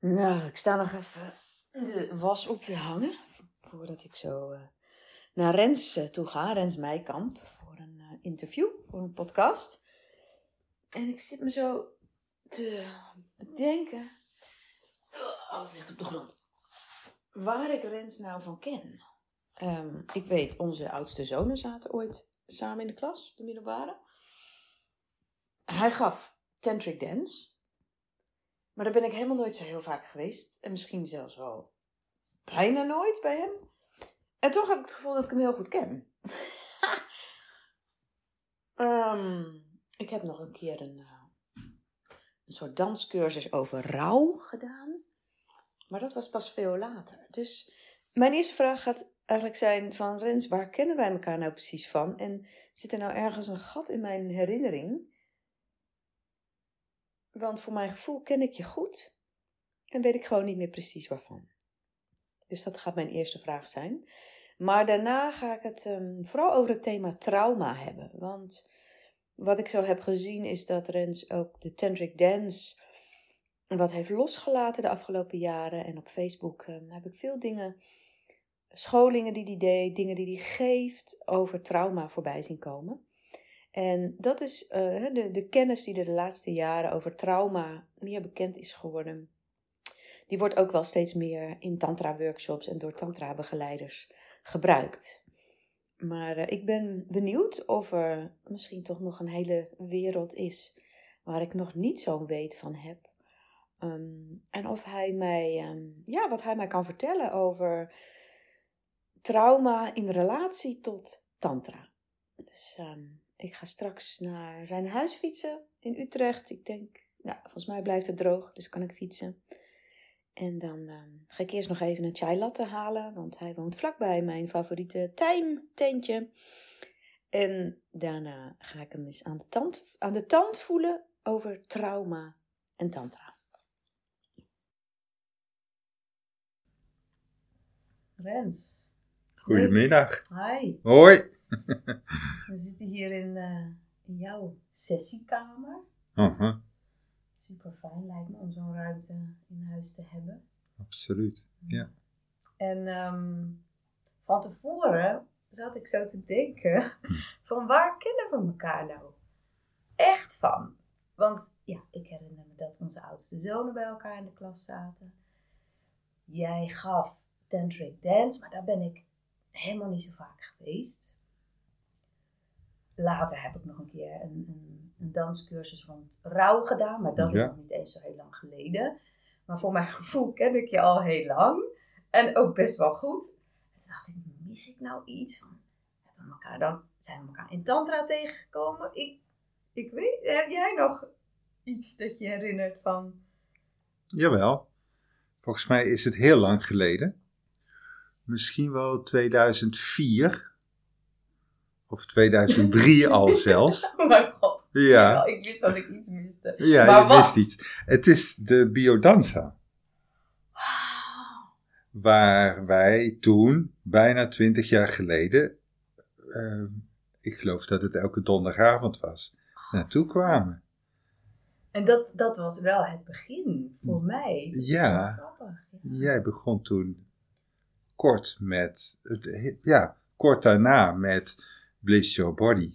Nou, ik sta nog even de was op te hangen. Voordat ik zo eh, naar Rens eh, toe ga, Rens Meijkamp, voor een eh, interview, voor een podcast. En ik zit me zo te bedenken. Oh, alles ligt op de grond. Waar ik Rens nou van ken. Ehm, ik weet, onze oudste zonen zaten ooit samen in de klas, de middelbare. Hij gaf tantric dance. Maar daar ben ik helemaal nooit zo heel vaak geweest. En misschien zelfs wel bijna nooit bij hem. En toch heb ik het gevoel dat ik hem heel goed ken. Ehm, ik heb nog een keer een, uh, een soort danscursus over rouw gedaan. Maar dat was pas veel later. Dus mijn eerste vraag gaat eigenlijk zijn van Rens, waar kennen wij elkaar nou precies van? En zit er nou ergens een gat in mijn herinnering? Want voor mijn gevoel ken ik je goed en weet ik gewoon niet meer precies waarvan. Dus dat gaat mijn eerste vraag zijn. Maar daarna ga ik het um, vooral over het thema trauma hebben. Want wat ik zo heb gezien is dat Rens ook de tantric dance wat heeft losgelaten de afgelopen jaren. En op Facebook um, heb ik veel dingen, scholingen die hij deed, dingen die hij geeft over trauma voorbij zien komen. En dat is uh, de, de kennis die er de laatste jaren over trauma meer bekend is geworden. Die wordt ook wel steeds meer in tantra-workshops en door tantra-begeleiders gebruikt. Maar uh, ik ben benieuwd of er misschien toch nog een hele wereld is waar ik nog niet zo'n weet van heb. Um, en of hij mij, um, ja, wat hij mij kan vertellen over trauma in relatie tot tantra. Dus um, ik ga straks naar zijn huis fietsen in Utrecht. Ik denk, volgens mij blijft het droog, dus kan ik fietsen. En dan uh, ga ik eerst nog even een chai latte halen, want hij woont vlakbij mijn favoriete tijmtentje. En daarna ga ik hem eens aan de, tand, aan de tand voelen over trauma en tantra. Rens. Goedemiddag. Hi. Hoi. We zitten hier in, uh, in jouw sessiekamer. Uh -huh. Super fijn lijkt me om zo'n ruimte in huis te hebben. Absoluut, ja. En um, van tevoren zat ik zo te denken: van waar kennen we elkaar nou echt van? Want ja, ik herinner me dat onze oudste zonen bij elkaar in de klas zaten. Jij gaf tantric dance, maar daar ben ik helemaal niet zo vaak geweest. Later heb ik nog een keer een, een, een danscursus rond rouw gedaan, maar dat ja. is nog niet eens zo heel lang geleden. Maar voor mijn gevoel ken ik je al heel lang en ook best wel goed. En toen dacht ik, mis ik nou iets? Van, hebben we elkaar dan, zijn we elkaar in Tantra tegengekomen? Ik, ik weet, heb jij nog iets dat je herinnert van? Jawel. Volgens mij is het heel lang geleden. Misschien wel 2004 of 2003 al zelfs. Oh mijn god. Ja. Ik wist dat ik iets miste. Ja, maar je wat? wist iets. Het is de biodanza. Waar wij toen, bijna 20 jaar geleden, uh, ik geloof dat het elke donderdagavond was, naartoe kwamen. En dat, dat was wel het begin voor mij. Dat Ja. grappig. Jij begon toen kort met, ja, kort daarna met Bliss Your Body.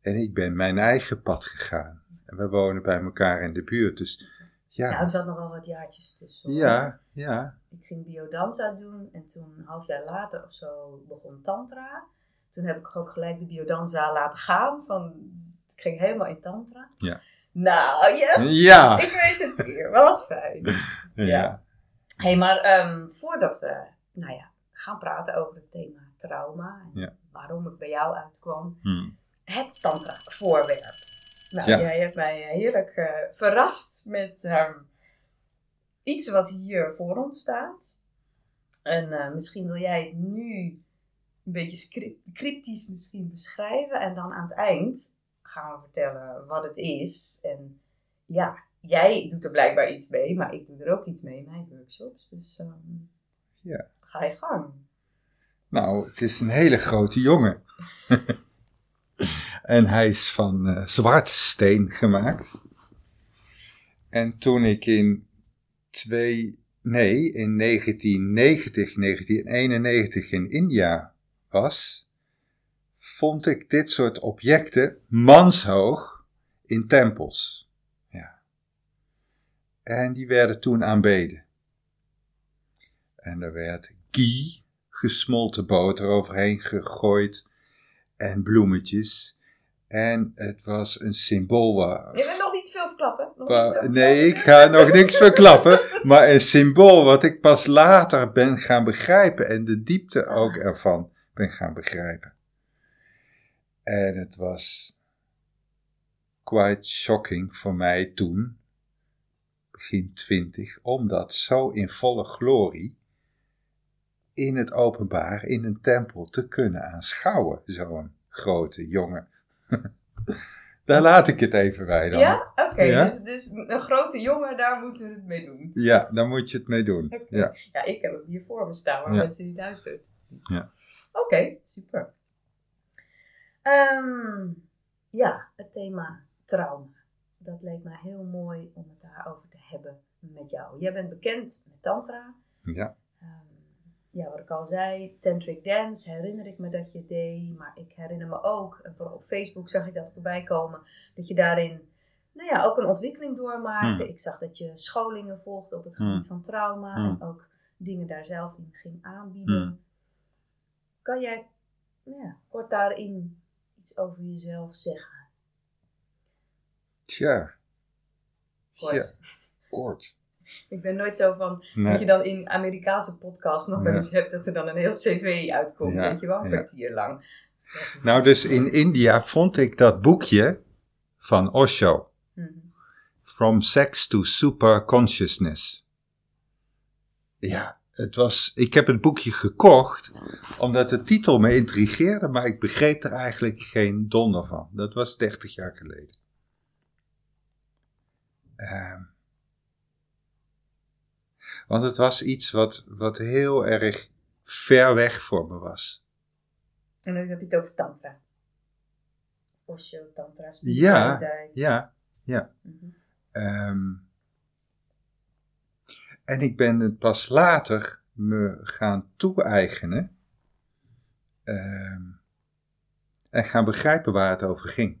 En ik ben mijn eigen pad gegaan. En we wonen bij elkaar in de buurt, dus ja. Nou, er zat nog wel wat jaartjes tussen. Ja, ja. Ik ging biodanza doen en toen een half jaar later of zo begon tantra. Toen heb ik ook gelijk de biodanza laten gaan. Van, ik ging helemaal in tantra. Ja. Nou, yes! Ja. Ik weet het weer. Wat fijn. Ja. Hé, hey, maar ehm, voordat we nou ja, gaan praten over het thema trauma en Ja. waarom ik bij jou uitkwam, Hm. het tantra voorwerp. Nou, Ja. jij hebt mij heerlijk eh, verrast met ehm, iets wat hier voor ons staat. En eh, misschien wil jij het nu een beetje cryptisch misschien beschrijven. En dan aan het eind gaan we vertellen wat het is. En ja, jij doet er blijkbaar iets mee, maar ik doe er ook iets mee in mijn workshops. Dus ehm, Ja. Ga je gang. Nou, het is een hele grote jongen. en hij is van eh, zwart steen gemaakt. En toen ik in twee, nee, in 1990, 1991 in India was, vond ik dit soort objecten manshoog in tempels. Ja. En die werden toen aanbeden. En er werd ghee, gesmolten boter, overheen gegooid en bloemetjes. En het was een symbool waar. Je bent nog niet veel verklappen. Nog waar- niet veel nee, ik ga nog niks verklappen. Maar een symbool wat ik pas later ben gaan begrijpen. En de diepte ook ervan ben gaan begrijpen. En het was quite shocking voor mij toen, begin twintig, om dat zo in volle glorie in het openbaar in een tempel te kunnen aanschouwen. Zo'n grote jongen. Daar laat ik het even bij dan. Ja? Oké, Ja? dus, dus een grote jongen, daar moeten we het mee doen. Ja, daar moet je het mee doen. Ja. Ja, ik heb hem hier voor me staan, maar Ja. mensen die luisteren. Ja. Oké, super. Ehm, ja, het thema trauma. Dat leek mij heel mooi om het daarover te hebben met jou. Jij bent bekend met tantra. Ja. Ja, wat ik al zei, tantric dance herinner ik me dat je deed. Maar ik herinner me ook, en vooral op Facebook zag ik dat voorbij komen, dat je daarin nou ja, ook een ontwikkeling doormaakte. Hmm. Ik zag dat je scholingen volgde op het Hmm. gebied van trauma Hmm. en ook dingen daar zelf in ging aanbieden. Hmm. Kan jij nou ja, kort daarin iets over jezelf zeggen? Tja. Kort. Ja, kort. Ik ben nooit zo van Nee. dat je dan in Amerikaanse podcasts nog wel eens hebt dat er dan een heel cv uitkomt, Ja, weet je wel, een kwartier lang. Nou, dus in India vond ik dat boekje van Osho, Mhm. From Sex to Super Consciousness. Ja, het was, ik heb het boekje gekocht omdat de titel me intrigeerde, maar ik begreep er eigenlijk geen donder van. Dat was 30 jaar geleden. Ehm, want het was iets wat, wat heel erg ver weg voor me was. En dan heb je het over tantra. Osho, tantra, Ja, spiritualiteit. ja, ja. Mhm. Ehm, en ik ben het pas later me gaan toe-eigenen ehm, en gaan begrijpen waar het over ging.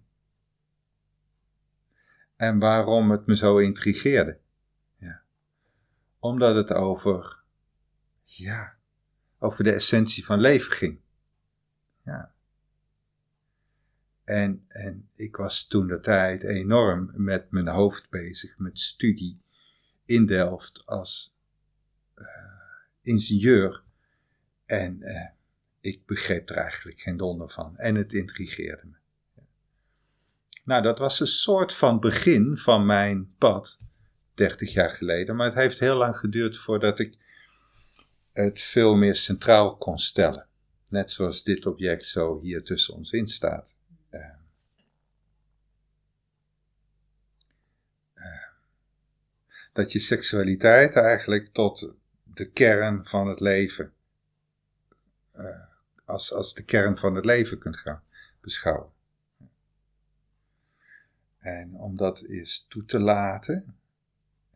En waarom het me zo intrigeerde. Omdat het over, ja, over de essentie van leven ging. Ja. En, en ik was toen de tijd enorm met mijn hoofd bezig, met studie in Delft als eh, ingenieur. En eh, ik begreep er eigenlijk geen donder van. En het intrigeerde me. Nou, dat was een soort van begin van mijn pad, 30 jaar geleden. Maar het heeft heel lang geduurd voordat ik het veel meer centraal kon stellen. Net zoals dit object zo hier tussen ons in staat. Eh, eh, dat je seksualiteit eigenlijk tot de kern van het leven, eh, als, als de kern van het leven kunt gaan beschouwen. En om dat eens toe te laten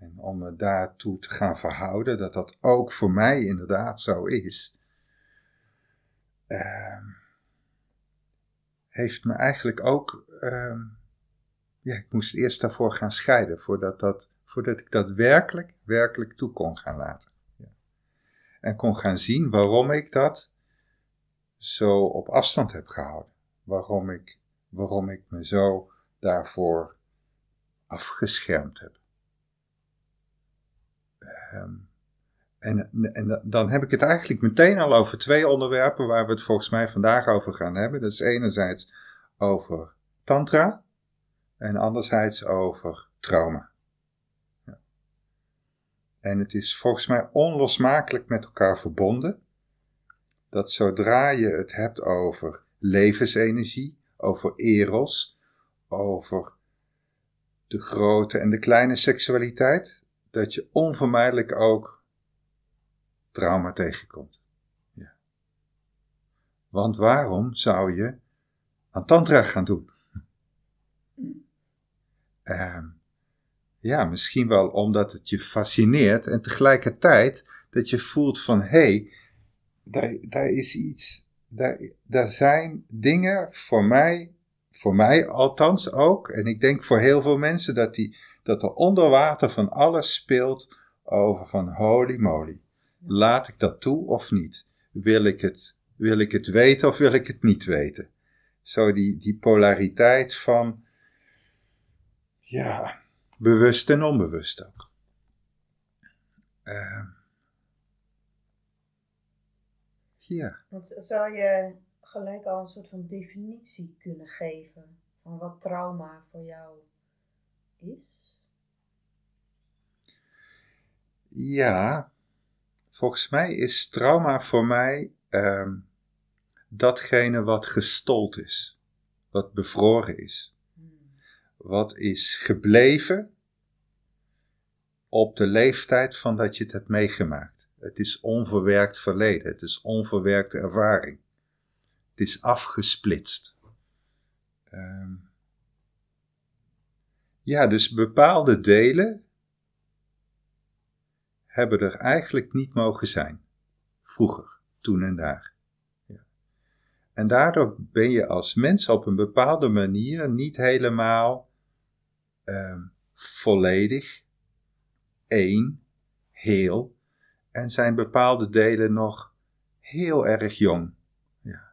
en om me daartoe te gaan verhouden, dat dat ook voor mij inderdaad zo is, ehm, heeft me eigenlijk ook, ehm, ja, ik moest eerst daarvoor gaan scheiden, voordat, dat, voordat ik dat werkelijk, werkelijk toe kon gaan laten. Ja. En kon gaan zien waarom ik dat zo op afstand heb gehouden. Waarom ik, waarom ik me zo daarvoor afgeschermd heb. Ehm, en, en dan heb ik het eigenlijk meteen al over twee onderwerpen waar we het volgens mij vandaag over gaan hebben. Dat is enerzijds over tantra en anderzijds over trauma. Ja. En het is volgens mij onlosmakelijk met elkaar verbonden. Dat zodra je het hebt over levensenergie, over eros, over de grote en de kleine seksualiteit, dat je onvermijdelijk ook trauma tegenkomt. Ja. Want waarom zou je aan tantra gaan doen? Ehm, ja, misschien wel omdat het je fascineert en tegelijkertijd dat je voelt van hé, hey, daar, daar is iets, daar, daar zijn dingen voor mij, voor mij althans ook, en ik denk voor heel veel mensen dat, die, dat er onder water van alles speelt over van holy moly. Laat ik dat toe of niet? Wil ik het, wil ik het weten of wil ik het niet weten? Zo die, die polariteit van, ja, bewust en onbewust ook. Uh, ja. Want zou je gelijk al een soort van definitie kunnen geven van wat trauma voor jou is? Ja, volgens mij is trauma voor mij uh, datgene wat gestold is, wat bevroren is, hmm. wat is gebleven op de leeftijd van dat je het hebt meegemaakt. Het is onverwerkt verleden, het is onverwerkte ervaring. Het is afgesplitst. Um, ja, dus bepaalde delen hebben er eigenlijk niet mogen zijn. Vroeger, toen en daar. Ja. En daardoor ben je als mens op een bepaalde manier niet helemaal um, volledig, één, heel, en zijn bepaalde delen nog heel erg jong. Ja.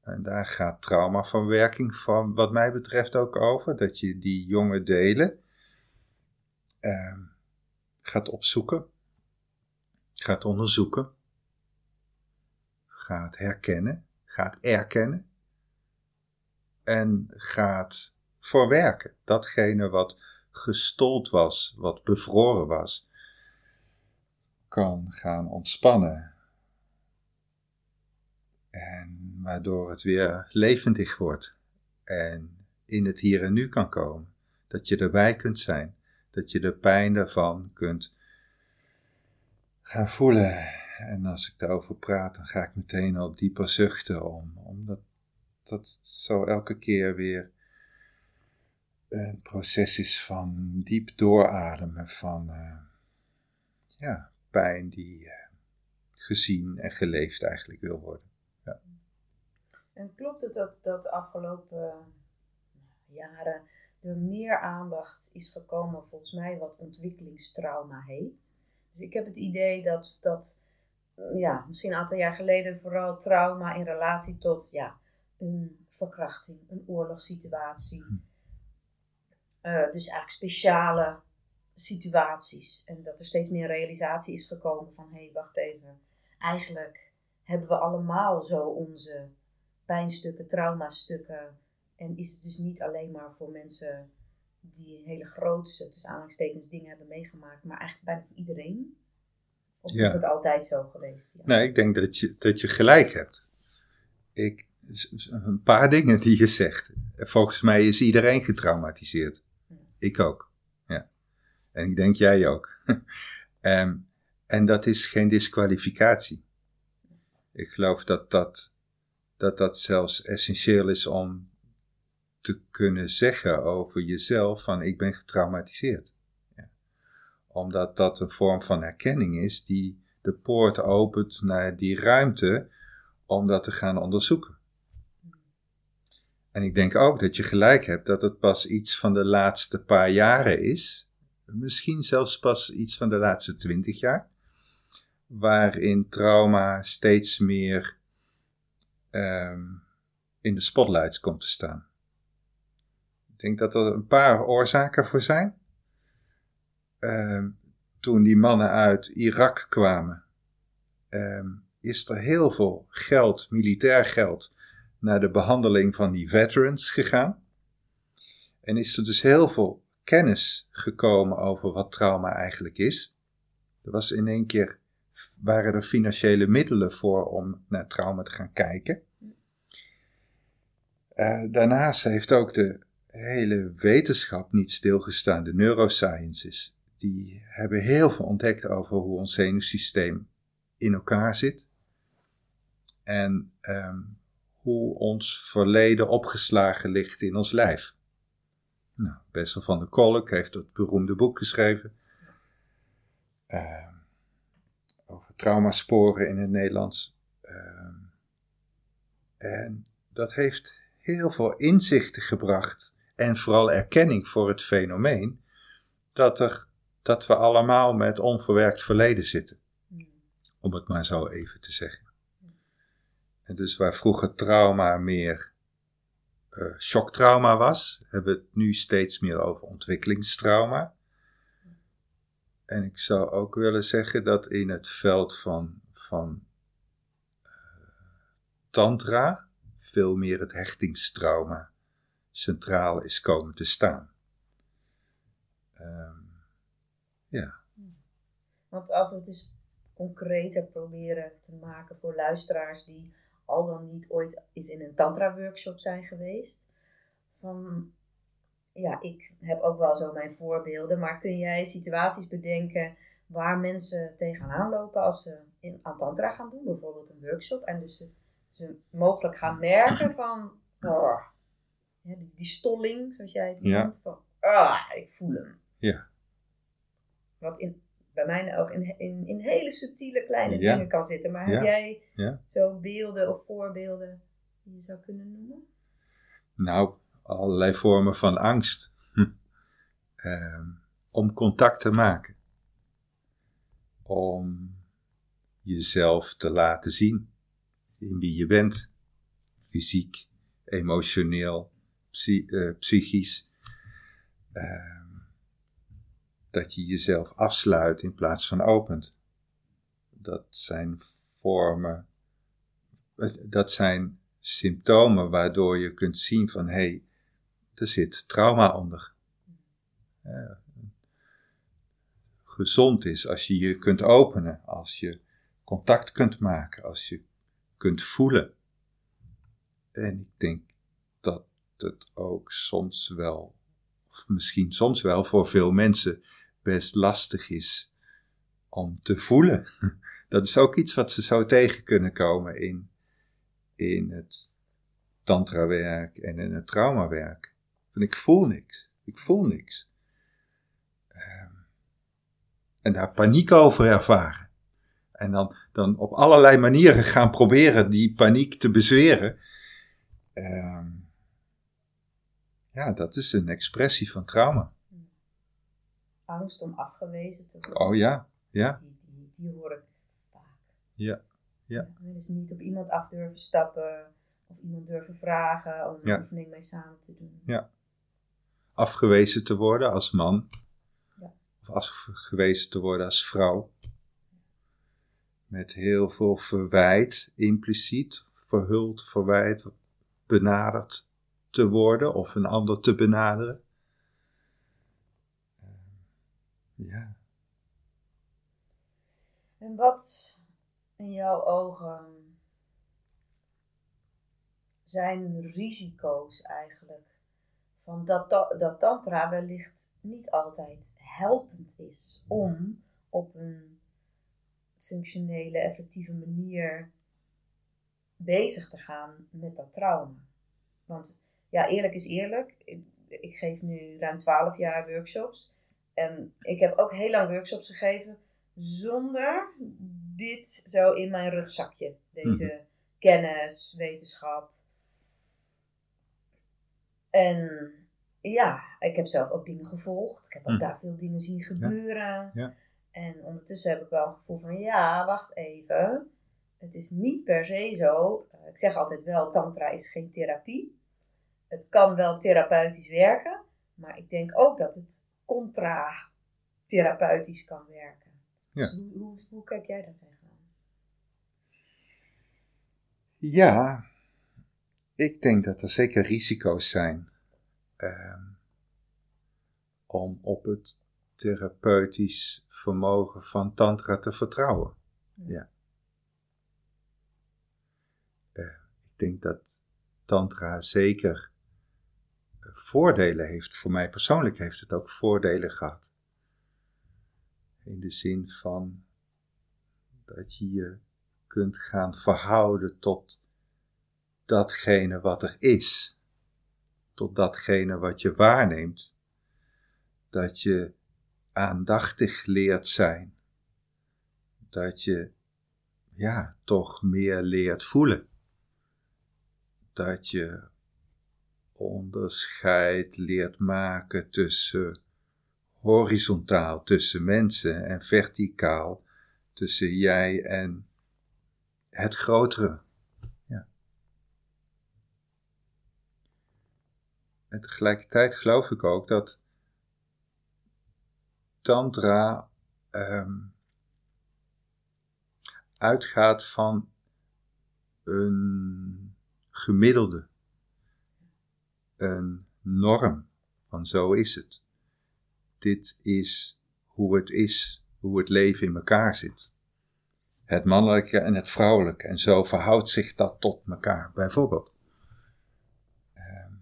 En daar gaat traumaverwerking van, wat mij betreft, ook over. Dat je die jonge delen gaat opzoeken, gaat onderzoeken, gaat herkennen, gaat erkennen en gaat verwerken. Datgene wat gestold was, wat bevroren was, kan gaan ontspannen. En waardoor het weer levendig wordt en in het hier en nu kan komen. Dat je erbij kunt zijn, dat je de pijn daarvan kunt gaan voelen. En als ik daarover praat, dan ga ik meteen al dieper zuchten om, omdat dat zo elke keer weer een proces is van diep doorademen, van uh, ja, pijn die uh, gezien en geleefd eigenlijk wil worden. Ja. En klopt het dat, dat de afgelopen jaren er meer aandacht is gekomen, volgens mij, wat ontwikkelingstrauma heet? Dus ik heb het idee dat, dat ja, misschien een aantal jaar geleden vooral trauma in relatie tot ja, een verkrachting, een oorlogssituatie. Hm. Uh, dus eigenlijk speciale situaties. En dat er steeds meer realisatie is gekomen van hé, hey, wacht even. Eigenlijk hebben we allemaal zo onze pijnstukken, traumastukken. En is het dus niet alleen maar voor mensen die hele grootste, tussen aanhalingstekens, dingen hebben meegemaakt, maar eigenlijk bijna voor iedereen? Of is dat altijd zo geweest? Ja. Nee, ik denk dat je, dat je gelijk hebt. Ik, een paar dingen die je zegt. Volgens mij is iedereen getraumatiseerd. Ik ook. En ik denk jij ook. um, en dat is geen disqualificatie. Ik geloof dat dat, dat dat zelfs essentieel is om te kunnen zeggen over jezelf van ik ben getraumatiseerd. Ja. Omdat dat een vorm van herkenning is die de poort opent naar die ruimte om dat te gaan onderzoeken. En ik denk ook dat je gelijk hebt dat het pas iets van de laatste paar jaren is misschien zelfs pas iets van de laatste twintig jaar, waarin trauma steeds meer um, in de spotlights komt te staan. Denk dat er een paar oorzaken voor zijn. Um, toen die mannen uit Irak kwamen, um, is er heel veel geld, militair geld, naar de behandeling van die veterans gegaan. En is er dus heel veel kennis gekomen over wat trauma eigenlijk is. Er was in één keer, waren er financiële middelen voor om naar trauma te gaan kijken. Uh, daarnaast heeft ook de hele wetenschap niet stilgestaan, de neurosciences. Die hebben heel veel ontdekt over hoe ons zenuwsysteem in elkaar zit. En um, hoe ons verleden opgeslagen ligt in ons lijf. Nou, Bessel van der Kolk heeft dat beroemde boek geschreven. Uh, over traumasporen in het Nederlands. Uh, en dat heeft heel veel inzichten gebracht. En vooral erkenning voor het fenomeen. Dat, er, dat we allemaal met onverwerkt verleden zitten. Om het maar zo even te zeggen. En dus waar vroeger trauma meer uh, shocktrauma was, hebben we het nu steeds meer over ontwikkelingstrauma. En ik zou ook willen zeggen dat in het veld van, van uh, tantra veel meer het hechtingstrauma centraal is komen te staan. Um, ja. Want als we het eens concreter proberen te maken voor luisteraars die al dan niet ooit eens in een tantra-workshop zijn geweest. Van, ja, ik heb ook wel zo mijn voorbeelden, maar kun jij situaties bedenken waar mensen tegenaan lopen als ze in, aan tantra gaan doen, bijvoorbeeld een workshop, en dus ze, mogelijk gaan merken van, oh, die, die, stolling, zoals jij het noemt, van, ah, ik voel hem. Ja. Wat in bij mij ook in, in, in hele subtiele kleine dingen kan zitten. Maar heb jij zo beelden of voorbeelden die je zou kunnen noemen? Nou, allerlei vormen van angst. Hm. Ehm, om contact te maken. Om jezelf te laten zien in wie je bent. Fysiek, emotioneel, eh, psychisch. Uh, dat je jezelf afsluit in plaats van opent. Dat zijn vormen, dat zijn symptomen waardoor je kunt zien van hé, hey, er zit trauma onder. gezond is als je je kunt openen, als je contact kunt maken, als je kunt voelen. En ik denk het ook soms wel, of misschien soms wel voor veel mensen best lastig is om te voelen. Dat is ook iets wat ze zo tegen kunnen komen in, in het tantrawerk en in het traumawerk. Van ik voel niks, ik voel niks. Ehm, en daar paniek over ervaren. En dan, dan op allerlei manieren gaan proberen die paniek te bezweren. Ehm, ja, dat is een expressie van trauma angst om afgewezen te worden. Oh ja, ja. Die, die, die hoor ik vaak. Ja, ja. Dus niet op iemand af durven stappen of iemand durven vragen om een oefening mee samen te doen. Ja. Afgewezen te worden als man. Ja. Of afgewezen te worden als vrouw. Met heel veel verwijt, impliciet, verhuld, verwijt, benaderd te worden of een ander te benaderen. Ja. En wat in jouw ogen zijn risico's eigenlijk van dat, dat tantra wellicht niet altijd helpend is om op een functionele, effectieve manier bezig te gaan met dat trauma. Want ja, eerlijk is eerlijk, ik, ik geef nu ruim 12 jaar workshops en ik heb ook heel lang workshops gegeven zonder dit zo in mijn rugzakje. Deze mhm. kennis, wetenschap. En ja, ik heb zelf ook dingen gevolgd. Ik heb ook mhm. daar veel dingen zien gebeuren. Ja. En ondertussen heb ik wel het gevoel van, ja, wacht even. Het is niet per se zo. Ik zeg altijd wel, tantra is geen therapie. Het kan wel therapeutisch werken. Maar ik denk ook dat het contra-therapeutisch kan werken. Ja. Dus hoe, hoe, hoe, kijk jij daar tegenaan? Ja, ik denk dat er zeker risico's zijn ehm, om op het therapeutisch vermogen van Tantra te vertrouwen. Ja. Uh, ik denk dat Tantra zeker voordelen heeft. Voor mij persoonlijk heeft het ook voordelen gehad. In de zin van dat je je kunt gaan verhouden tot datgene wat er is. tot datgene wat je waarneemt, dat je aandachtig leert zijn, dat je ja, toch meer leert voelen, dat je onderscheid leert maken tussen horizontaal tussen mensen en verticaal tussen jij en het grotere. Ja. En tegelijkertijd geloof ik ook dat Tantra ehm, uitgaat van een gemiddelde, een norm van zo is het. Dit is hoe het is, hoe het leven in elkaar zit. Het mannelijke en het vrouwelijke. En zo verhoudt zich dat tot elkaar, bijvoorbeeld. Ehm,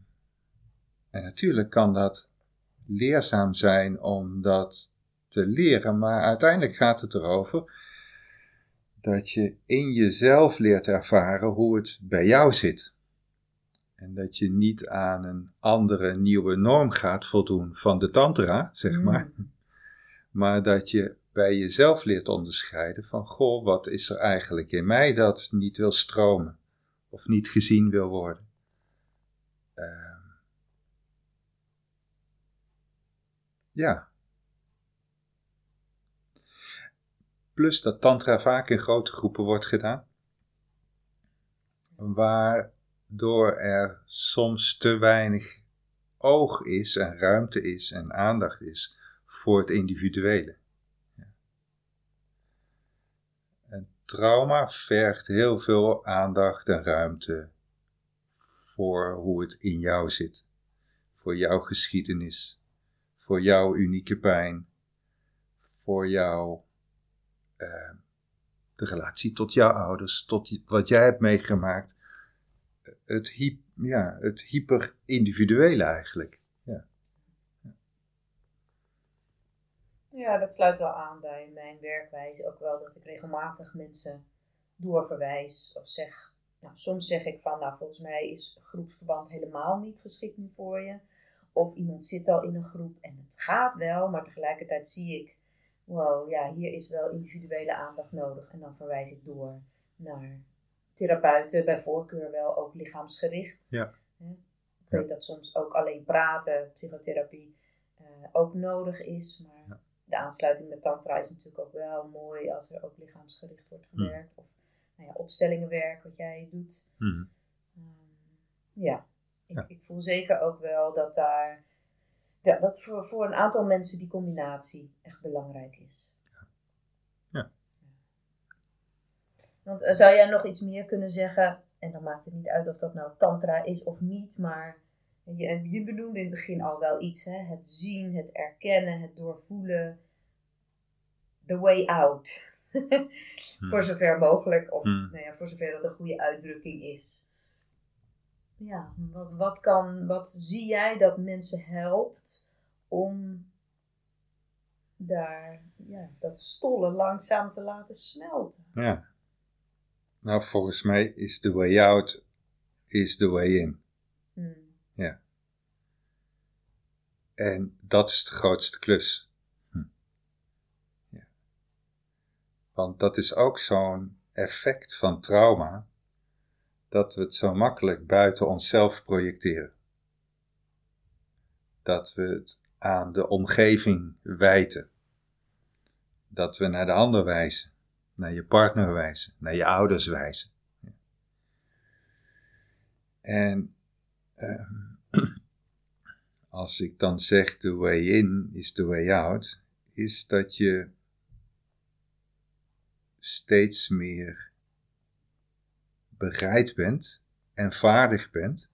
en natuurlijk kan dat leerzaam zijn om dat te leren, maar uiteindelijk gaat het erover dat je in jezelf leert ervaren hoe het bij jou zit. En dat je niet aan een andere nieuwe norm gaat voldoen van de tantra, zeg mm. maar. Maar dat je bij jezelf leert onderscheiden van, goh, wat is er eigenlijk in mij dat niet wil stromen of niet gezien wil worden. Uh, ja. Plus dat tantra vaak in grote groepen wordt gedaan. Waar door er soms te weinig oog is en ruimte is en aandacht is voor het individuele. En trauma vergt heel veel aandacht en ruimte voor hoe het in jou zit, voor jouw geschiedenis, voor jouw unieke pijn, voor jouw uh, de relatie tot jouw ouders, tot wat jij hebt meegemaakt, het, ja, het hyper-individuele eigenlijk. Ja. ja, dat sluit wel aan bij mijn werkwijze. Ook wel dat ik regelmatig mensen doorverwijs of zeg. Nou, soms zeg ik van, nou volgens mij is groepsverband helemaal niet geschikt nu voor je. Of iemand zit al in een groep en het gaat wel, maar tegelijkertijd zie ik, wow, ja, hier is wel individuele aandacht nodig. En dan verwijs ik door naar therapeuten bij voorkeur wel ook lichaamsgericht. Ja. Ik weet dat soms ook alleen praten, psychotherapie, uh, ook nodig is. Maar de aansluiting met tantra is natuurlijk ook wel mooi als er ook lichaamsgericht wordt hm. gewerkt. Of nou ja, opstellingenwerk wat jij doet. Hm. Ehm, ja. Ik, ik, voel zeker ook wel dat daar ja, dat voor, voor een aantal mensen die combinatie echt belangrijk is. Want uh, zou jij nog iets meer kunnen zeggen? En dan maakt het niet uit of dat nou tantra is of niet, maar je, je benoemde in het begin al wel iets. Hè? Het zien, het erkennen, het doorvoelen. The way out. voor hmm. zover mogelijk, of hmm. nou ja, voor zover dat een goede uitdrukking is. Ja, wat, wat, kan, wat zie jij dat mensen helpt om daar ja, dat stollen langzaam te laten smelten? Ja. Nou, volgens mij is the way out is the way in. Hmm. Ja. En dat is de grootste klus. Hm. Ja. Want dat is ook zo'n effect van trauma, dat we het zo makkelijk buiten onszelf projecteren. Dat we het aan de omgeving wijten. Dat we naar de ander wijzen naar je partner wijzen, naar je ouders wijzen. En ehm, als ik dan zeg the way in is the way out, is dat je steeds meer bereid bent en vaardig bent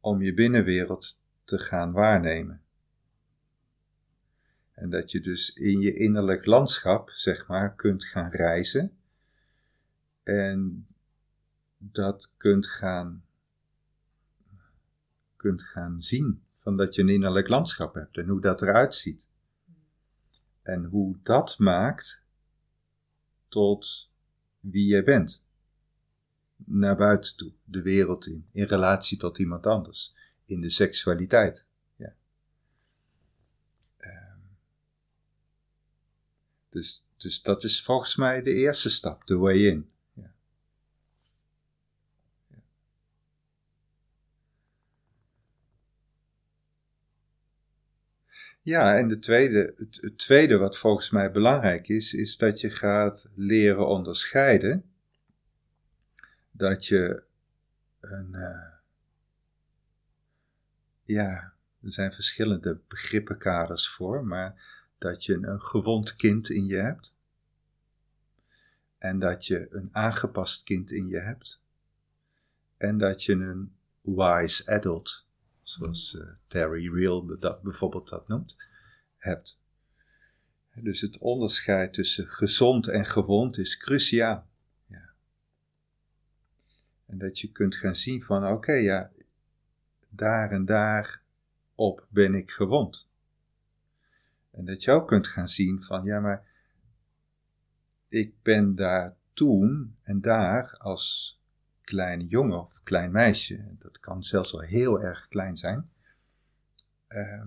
om je binnenwereld te gaan waarnemen. En dat je dus in je innerlijk landschap, zeg maar, kunt gaan reizen. En dat kunt gaan, kunt gaan zien. Van dat je een innerlijk landschap hebt en hoe dat eruit ziet. En hoe dat maakt tot wie jij bent. Naar buiten toe, de wereld in, in relatie tot iemand anders. in de seksualiteit. Ja. Ehm, dus, dus dat is volgens mij de eerste stap, de way in. Ja. Ja, en de tweede, het, tweede wat volgens mij belangrijk is, is dat je gaat leren onderscheiden. Dat je een, uh, ja, er zijn verschillende begrippenkaders voor, maar dat je een gewond kind in je hebt. En dat je een aangepast kind in je hebt. En dat je een wise adult, zoals uh, Terry Real dat bijvoorbeeld dat noemt, hebt. Dus het onderscheid tussen gezond en gewond is cruciaal. Ja. En dat je kunt gaan zien van oké, ja, daar en daar op ben ik gewond. En dat je ook kunt gaan zien van ja, maar ik ben daar toen en daar als kleine jongen of klein meisje, dat kan zelfs al heel erg klein zijn, uh,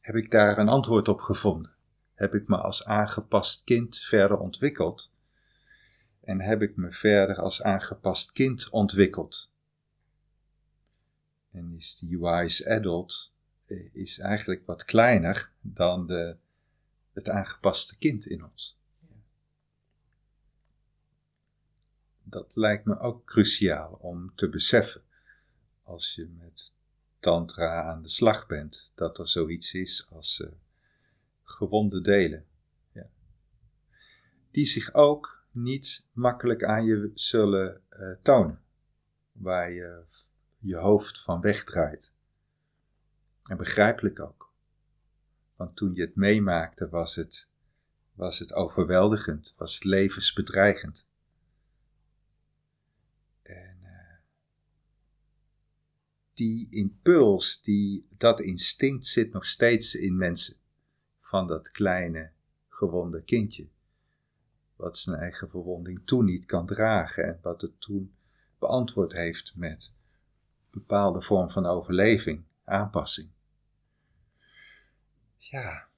heb ik daar een antwoord op gevonden. Heb ik me als aangepast kind verder ontwikkeld en heb ik me verder als aangepast kind ontwikkeld. En is die wise adult is eigenlijk wat kleiner dan de, het aangepaste kind in ons. Dat lijkt me ook cruciaal om te beseffen als je met tantra aan de slag bent, dat er zoiets is als uh, gewonde delen. Ja. Die zich ook niet makkelijk aan je zullen uh, tonen, waar je je hoofd van wegdraait. En begrijpelijk ook. Want toen je het meemaakte was het, was het overweldigend, was het levensbedreigend. En uh, die impuls, die, dat instinct zit nog steeds in mensen. Van dat kleine, gewonde kindje. Wat zijn eigen verwonding toen niet kan dragen en wat het toen beantwoord heeft met bepaalde vorm van overleving, aanpassing. Ja.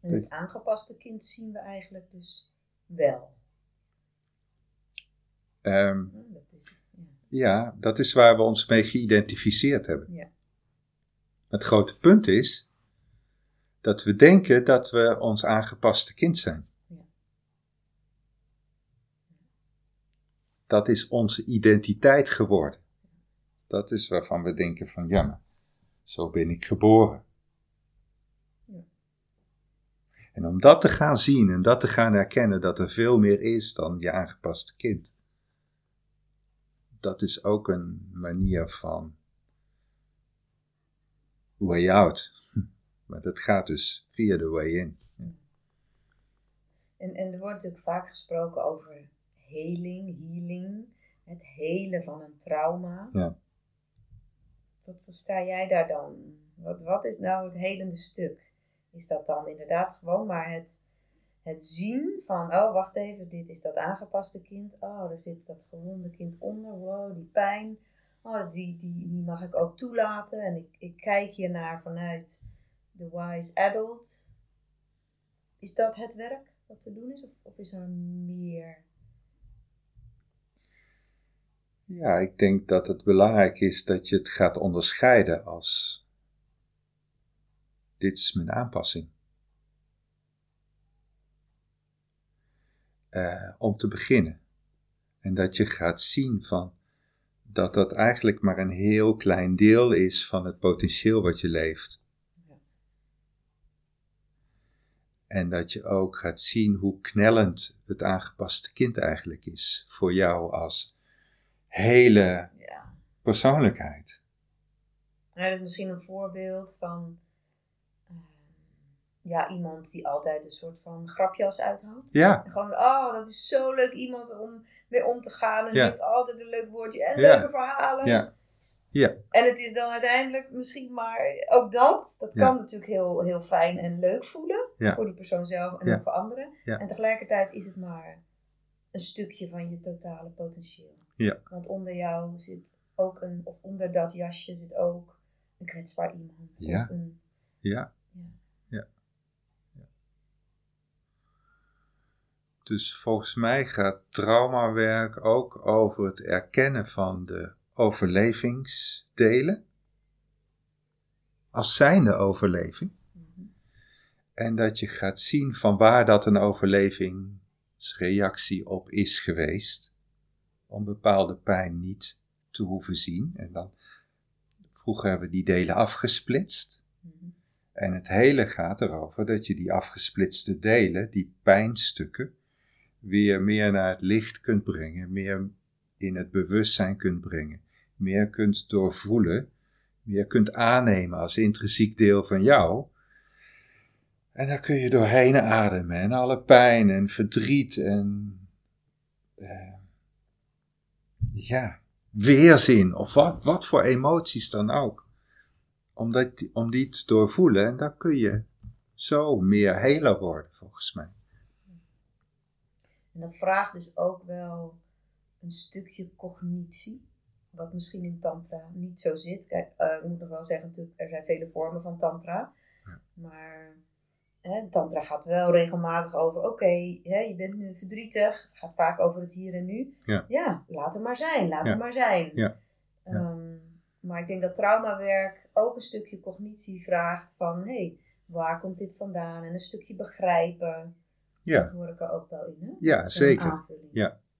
En het aangepaste kind zien we eigenlijk dus wel. Um, dat is, ja. ja. dat is waar we ons mee geïdentificeerd hebben. Ja. Het grote punt is dat we denken dat we ons aangepaste kind zijn. Dat is onze identiteit geworden. Dat is waarvan we denken van ja, maar zo ben ik geboren. En om dat te gaan zien en dat te gaan herkennen dat er veel meer is dan je aangepaste kind. Dat is ook een manier van way out. Maar dat gaat dus via de way in. En, en er wordt natuurlijk vaak gesproken over heling, healing, het helen van een trauma. Ja. Wat, wat sta jij daar dan? Wat, wat is nou het helende stuk? Is dat dan inderdaad gewoon maar het, het zien van, oh wacht even, dit is dat aangepaste kind. Oh, daar zit dat gewonde kind onder. Wow, die pijn. Oh, die, die, die mag ik ook toelaten. En ik, ik kijk hier naar vanuit de wise adult. Is dat het werk wat te doen is? Of, of is er meer? Ja, ik denk dat het belangrijk is dat je het gaat onderscheiden als dit is mijn aanpassing. Uh, om te beginnen. En dat je gaat zien van dat dat eigenlijk maar een heel klein deel is van het potentieel wat je leeft. En dat je ook gaat zien hoe knellend het aangepaste kind eigenlijk is voor jou als hele ja. persoonlijkheid. Ja, dat is misschien een voorbeeld van ja, iemand die altijd een soort van grapjas uithoudt. Ja. En gewoon, oh, dat is zo leuk iemand om mee om te gaan. En die heeft altijd een leuk woordje en leuke verhalen. Ja. Ja. En het is dan uiteindelijk misschien maar ook dat. Dat kan natuurlijk heel, heel fijn en leuk voelen. Voor die persoon zelf en ook voor anderen. En tegelijkertijd is het maar een stukje van je totale potentieel. Ja. Want onder jou zit ook een, of onder dat jasje zit ook een kwetsbaar iemand. Ja. Een, Ja. ja. Ja. Ja. Dus volgens mij gaat traumawerk ook over het erkennen van de overlevingsdelen. Als zijnde overleving. Mhm. En dat je gaat zien van waar dat een overlevingsreactie op is geweest. Om bepaalde pijn niet te hoeven zien. En dan, vroeger hebben we die delen afgesplitst. Mhm. En het hele gaat erover dat je die afgesplitste delen, die pijnstukken, weer meer naar het licht kunt brengen, meer in het bewustzijn kunt brengen, meer kunt doorvoelen, meer kunt aannemen als intrinsiek deel van jou. En daar kun je doorheen ademen en alle pijn en verdriet en eh, ja, weerzin of wat, wat voor emoties dan ook om, dat, om die te doorvoelen. En dan kun je zo meer heler worden, volgens mij. En dat vraagt dus ook wel een stukje cognitie, wat misschien in tantra niet zo zit. Kijk, eh, ik moet nog wel zeggen, natuurlijk, er zijn vele vormen van tantra. Ja. Maar hè, tantra gaat wel regelmatig over, oké, je bent nu verdrietig. Het gaat vaak over het hier en nu. Ja. laat het maar zijn, laat Ja. het maar zijn. Ehm, maar ik denk dat traumawerk ook een stukje cognitie vraagt van, hé, hey, waar komt dit vandaan? En een stukje begrijpen. Dat Ja, hoor ik er ook wel in, hè? Ja, zeker. aanvulling.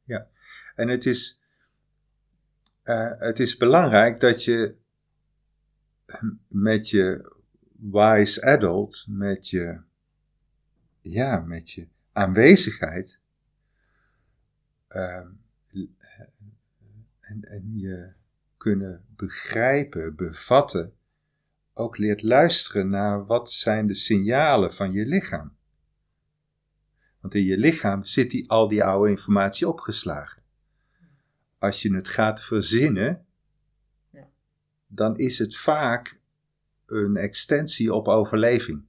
Ja. en het is, eh, het is belangrijk dat je met je wise adult, met je, ja, met je aanwezigheid, ehm, en, en je kunnen begrijpen, bevatten, ook leert luisteren naar wat zijn de signalen van je lichaam. Want in je lichaam zit die, al die oude informatie opgeslagen. Als je het gaat verzinnen, Ja. dan is het vaak een extensie op overleving.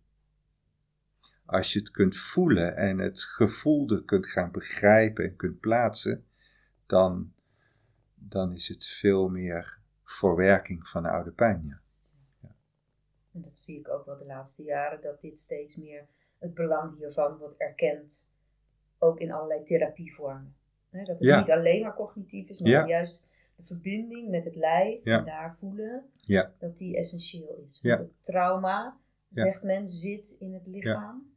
Als je het kunt voelen en het gevoelde kunt gaan begrijpen en kunt plaatsen, dan, dan is het veel meer verwerking van de oude pijn. Ja. En dat zie ik ook wel de laatste jaren, dat dit steeds meer het belang hiervan wordt erkend. Ook in allerlei therapievormen. Hè, dat het Ja. niet alleen maar cognitief is, maar Ja. juist de verbinding met het lijf Ja. en daar voelen, Ja. dat die essentieel is. Ja. Want het trauma, Ja. zegt men, zit in het lichaam.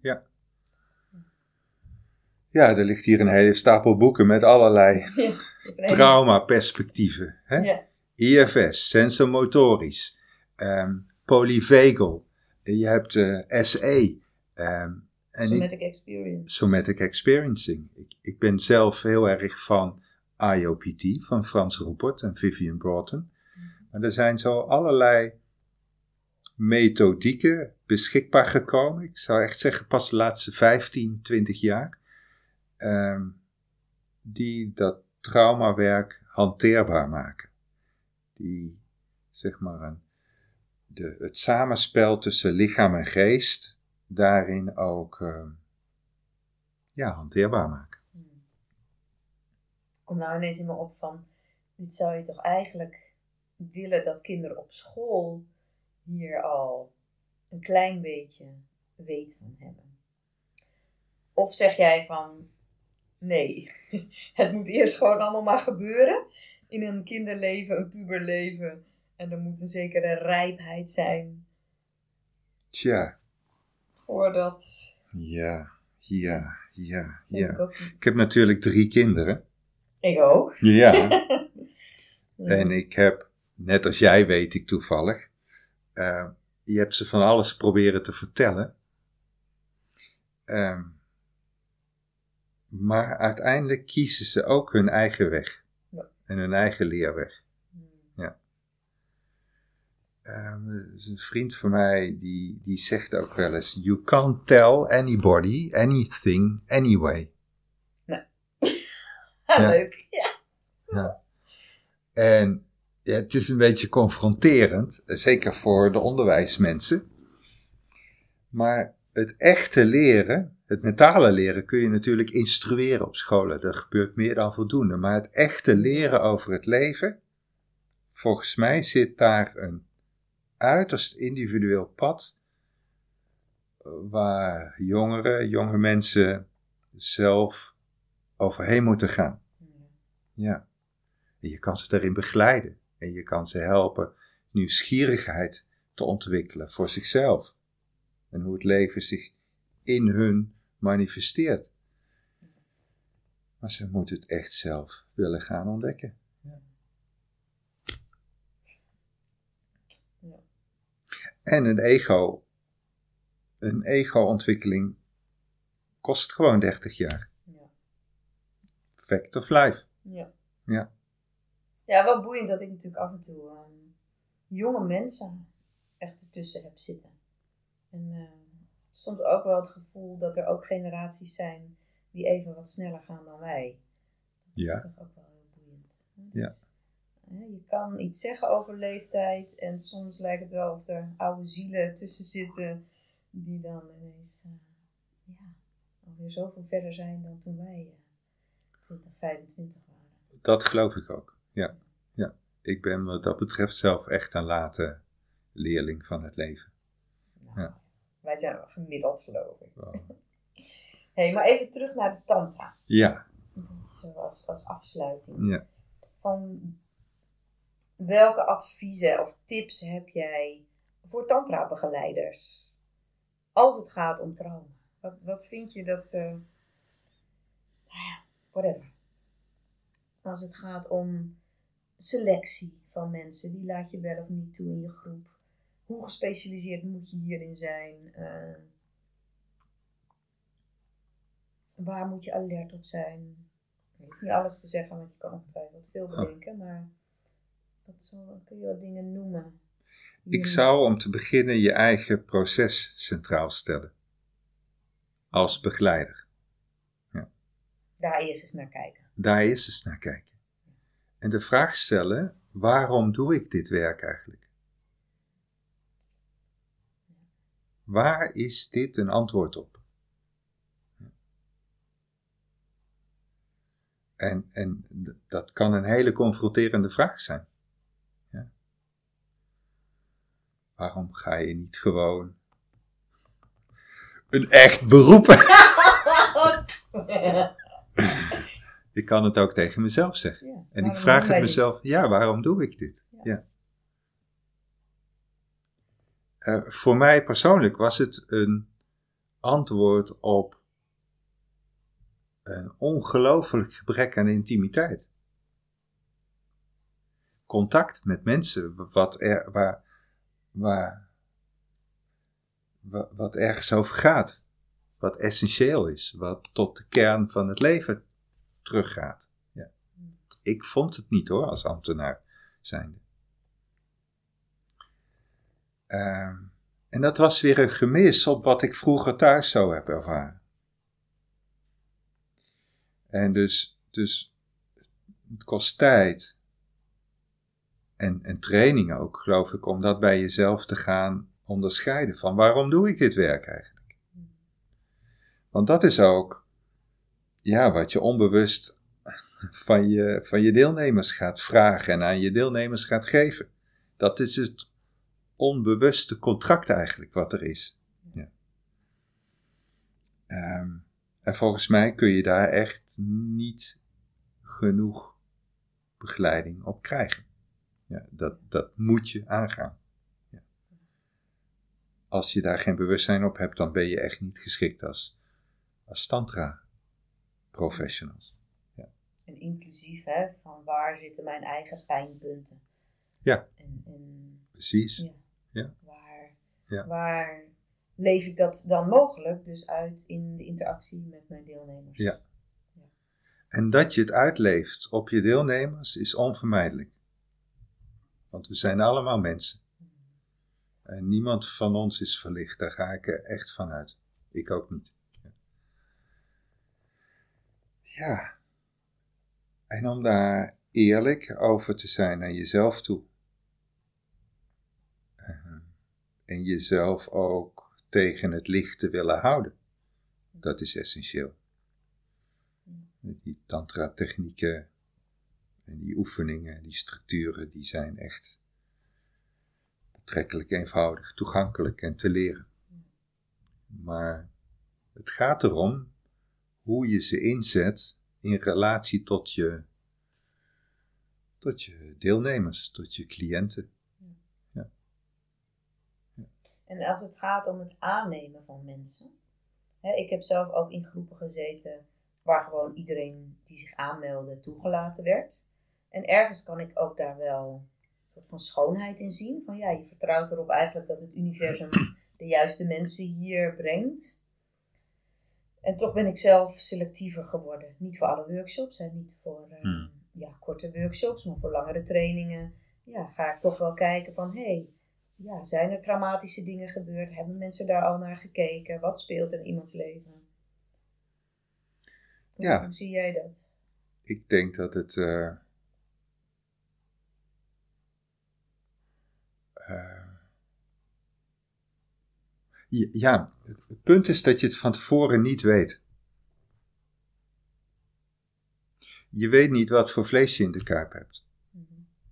ja, er ligt hier een hele stapel boeken met allerlei Ja. traumaperspectieven. Hè? Ja. IFS, sensomotorisch, ehm polyvagal, je hebt eh, SE ehm, en ik, Somatic experience. somatic experiencing. Ik, ik ben zelf heel erg van IOPT, van Frans Roepert en Vivian Broughton. Maar er zijn zo allerlei methodieken beschikbaar gekomen. Ik zou echt zeggen pas de laatste 15, 20 jaar. ehm, die dat traumawerk hanteerbaar maken. Die, zeg maar, een, de, het samenspel tussen lichaam en geest daarin ook ehm, ja, hanteerbaar maken. Hmm. Kom nou ineens in me op van, dit zou je toch eigenlijk willen dat kinderen op school hier al een klein beetje weet van hebben. Of zeg jij van, nee, het moet eerst gewoon allemaal maar gebeuren in een kinderleven, een puberleven. En er moet een zekere rijpheid zijn Tja, voordat... ja, ja, ja, ik ja. ook. Ik heb natuurlijk drie kinderen. Ik ook. Ja. Ja. En ik heb, net als jij weet ik toevallig, eh, je hebt ze van alles proberen te vertellen. Ehm, maar uiteindelijk kiezen ze ook hun eigen weg. Ja. En hun eigen leerweg. Hmm. Ehm, er is een vriend van mij die, die zegt ook wel eens: You can't tell anybody anything anyway. Ja. Leuk. Ja. En ja, het is een beetje confronterend, zeker voor de onderwijsmensen. Maar het echte leren, het mentale leren, kun je natuurlijk instrueren op scholen. Dat gebeurt meer dan voldoende. Maar het echte leren over het leven, volgens mij zit daar een uiterst individueel pad waar jongeren, jonge mensen zelf overheen moeten gaan. Ja. En je kan ze daarin begeleiden en je kan ze helpen nieuwsgierigheid te ontwikkelen voor zichzelf en hoe het leven zich in hun manifesteert. Maar ze moeten het echt zelf willen gaan ontdekken. Ja. Ja. En een ego, een ego-ontwikkeling kost gewoon 30 jaar. Ja. Fact of life. Ja. Ja. Ja, wel boeiend dat ik natuurlijk af en toe um, jonge mensen echt ertussen heb zitten. En uh, soms ook wel het gevoel dat er ook generaties zijn die even wat sneller gaan dan wij. Dat ja. is toch ook wel heel boeiend. Dus, ja. Je kan iets zeggen over leeftijd en soms lijkt het wel of er oude zielen tussen zitten die dan ineens uh, ja, alweer zoveel verder zijn dan toen wij uh, 20, 25 waren. Dat geloof ik ook, ja. ja. Ik ben wat dat betreft zelf echt een late leerling van het leven. Nou, ja. Wij zijn gemiddeld, geloof ik. Wow. hey, maar even terug naar de tantra. Ja. Zoals als afsluiting. Ja. Van welke adviezen of tips heb jij voor tantra-begeleiders? Als het gaat om trauma. Wat, wat vind je dat ze... Nou ja, whatever. Als het gaat om selectie van mensen. Wie laat je wel of niet toe in je groep? Hoe gespecialiseerd moet je hierin zijn? Uh, waar moet je alert op zijn? Ik niet alles te zeggen, want je kan ongetwijfeld veel bedenken, maar wat zo, kun je wat dingen noemen? Ik zou om te beginnen je eigen proces centraal stellen. Als begeleider. Ja. Daar eerst eens naar kijken. Daar eerst eens naar kijken. En de vraag stellen, waarom doe ik dit werk eigenlijk? Waar is dit een antwoord op? En, en dat kan een hele confronterende vraag zijn. Ja. Waarom ga je niet gewoon een echt beroep? ik kan het ook tegen mezelf zeggen. Ja, en ik vraag het mezelf, ja, waarom doe ik dit? Ja. ja. Uh, voor mij persoonlijk was het een antwoord op een ongelooflijk gebrek aan intimiteit. Contact met mensen, wat, er, waar, waar, wat ergens over gaat, wat essentieel is, wat tot de kern van het leven teruggaat. Ja. Ik vond het niet hoor, als ambtenaar zijnde. Uh, en dat was weer een gemis op wat ik vroeger thuis zou hebben ervaren. En dus, dus het kost tijd en, en training ook, geloof ik, om dat bij jezelf te gaan onderscheiden van waarom doe ik dit werk eigenlijk? Want dat is ook ja, wat je onbewust van je, van je deelnemers gaat vragen en aan je deelnemers gaat geven. Dat is het onbewuste contract eigenlijk wat er is. Ja. Um, en volgens mij kun je daar echt niet genoeg begeleiding op krijgen. Ja, dat, dat moet je aangaan. Ja. Als je daar geen bewustzijn op hebt, dan ben je echt niet geschikt als, als tantra professionals. Ja. En inclusief hè, van waar zitten mijn eigen pijnpunten. Ja, en, en, precies. Ja. ja. Waar, ja. waar leef ik dat dan mogelijk dus uit in de interactie met mijn deelnemers. Ja. ja. En dat je het uitleeft op je deelnemers is onvermijdelijk. Want we zijn allemaal mensen. En niemand van ons is verlicht, daar ga ik er echt van uit. Ik ook niet. Ja. En om daar eerlijk over te zijn naar jezelf toe. En jezelf ook tegen het licht te willen houden. Dat is essentieel. Die tantra-technieken En die oefeningen, die structuren, die zijn echt betrekkelijk eenvoudig, toegankelijk en te leren. Maar het gaat erom hoe je ze inzet in relatie tot je, tot je deelnemers, tot je cliënten. Ja. En als het gaat om het aannemen van mensen. Hè, ik heb zelf ook in groepen gezeten waar gewoon iedereen die zich aanmeldde toegelaten werd. En ergens kan ik ook daar wel een soort van schoonheid in zien. Van ja, je vertrouwt erop eigenlijk dat het universum de juiste mensen hier brengt. En toch ben ik zelf selectiever geworden. Niet voor alle workshops en niet voor uh, hmm. ja, korte workshops, maar voor langere trainingen. Ja, ga ik toch wel kijken van hé, hey, ja, zijn er traumatische dingen gebeurd? Hebben mensen daar al naar gekeken? Wat speelt in iemands leven? ja. Hoe zie jij dat? Ik denk dat het. Uh, ja, het punt is dat je het van tevoren niet weet. Je weet niet wat voor vlees je in de kuip hebt. Mhm.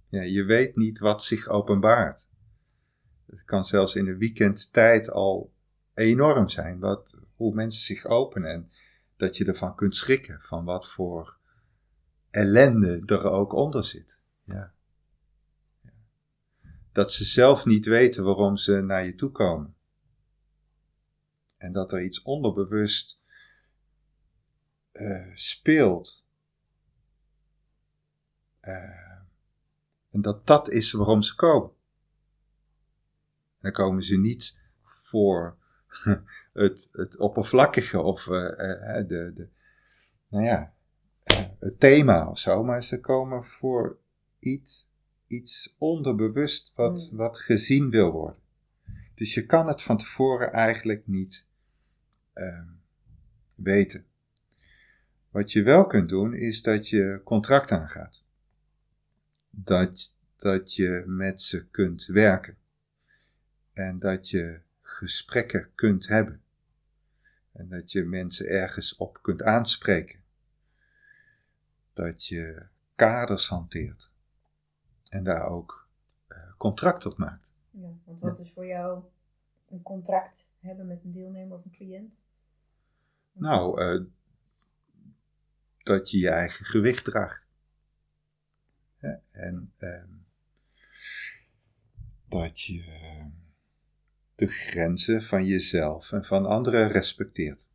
Ja, je weet niet wat zich openbaart. Het kan zelfs in een weekendtijd al enorm zijn, wat, hoe mensen zich openen. En dat je ervan kunt schrikken, van wat voor ellende er ook onder zit. Ja. Dat ze zelf niet weten waarom ze naar je toe komen. En dat er iets onderbewust uh, speelt. Uh, en dat dat is waarom ze komen. En dan komen ze niet voor het, het oppervlakkige of uh, de, de, nou ja, het thema of zo, maar ze komen voor iets, iets onderbewust wat, hmm. wat gezien wil worden. Dus je kan het van tevoren eigenlijk niet uh, weten. Wat je wel kunt doen, is dat je contract aangaat. Dat, dat je met ze kunt werken. En dat je gesprekken kunt hebben. En dat je mensen ergens op kunt aanspreken. Dat je kaders hanteert. En daar ook uh, contract op maakt. Ja, want wat is voor jou een contract hebben met een deelnemer of een cliënt? Nou, uh, dat je je eigen gewicht draagt. en uh, dat je ehm, de grenzen van jezelf en van anderen respecteert.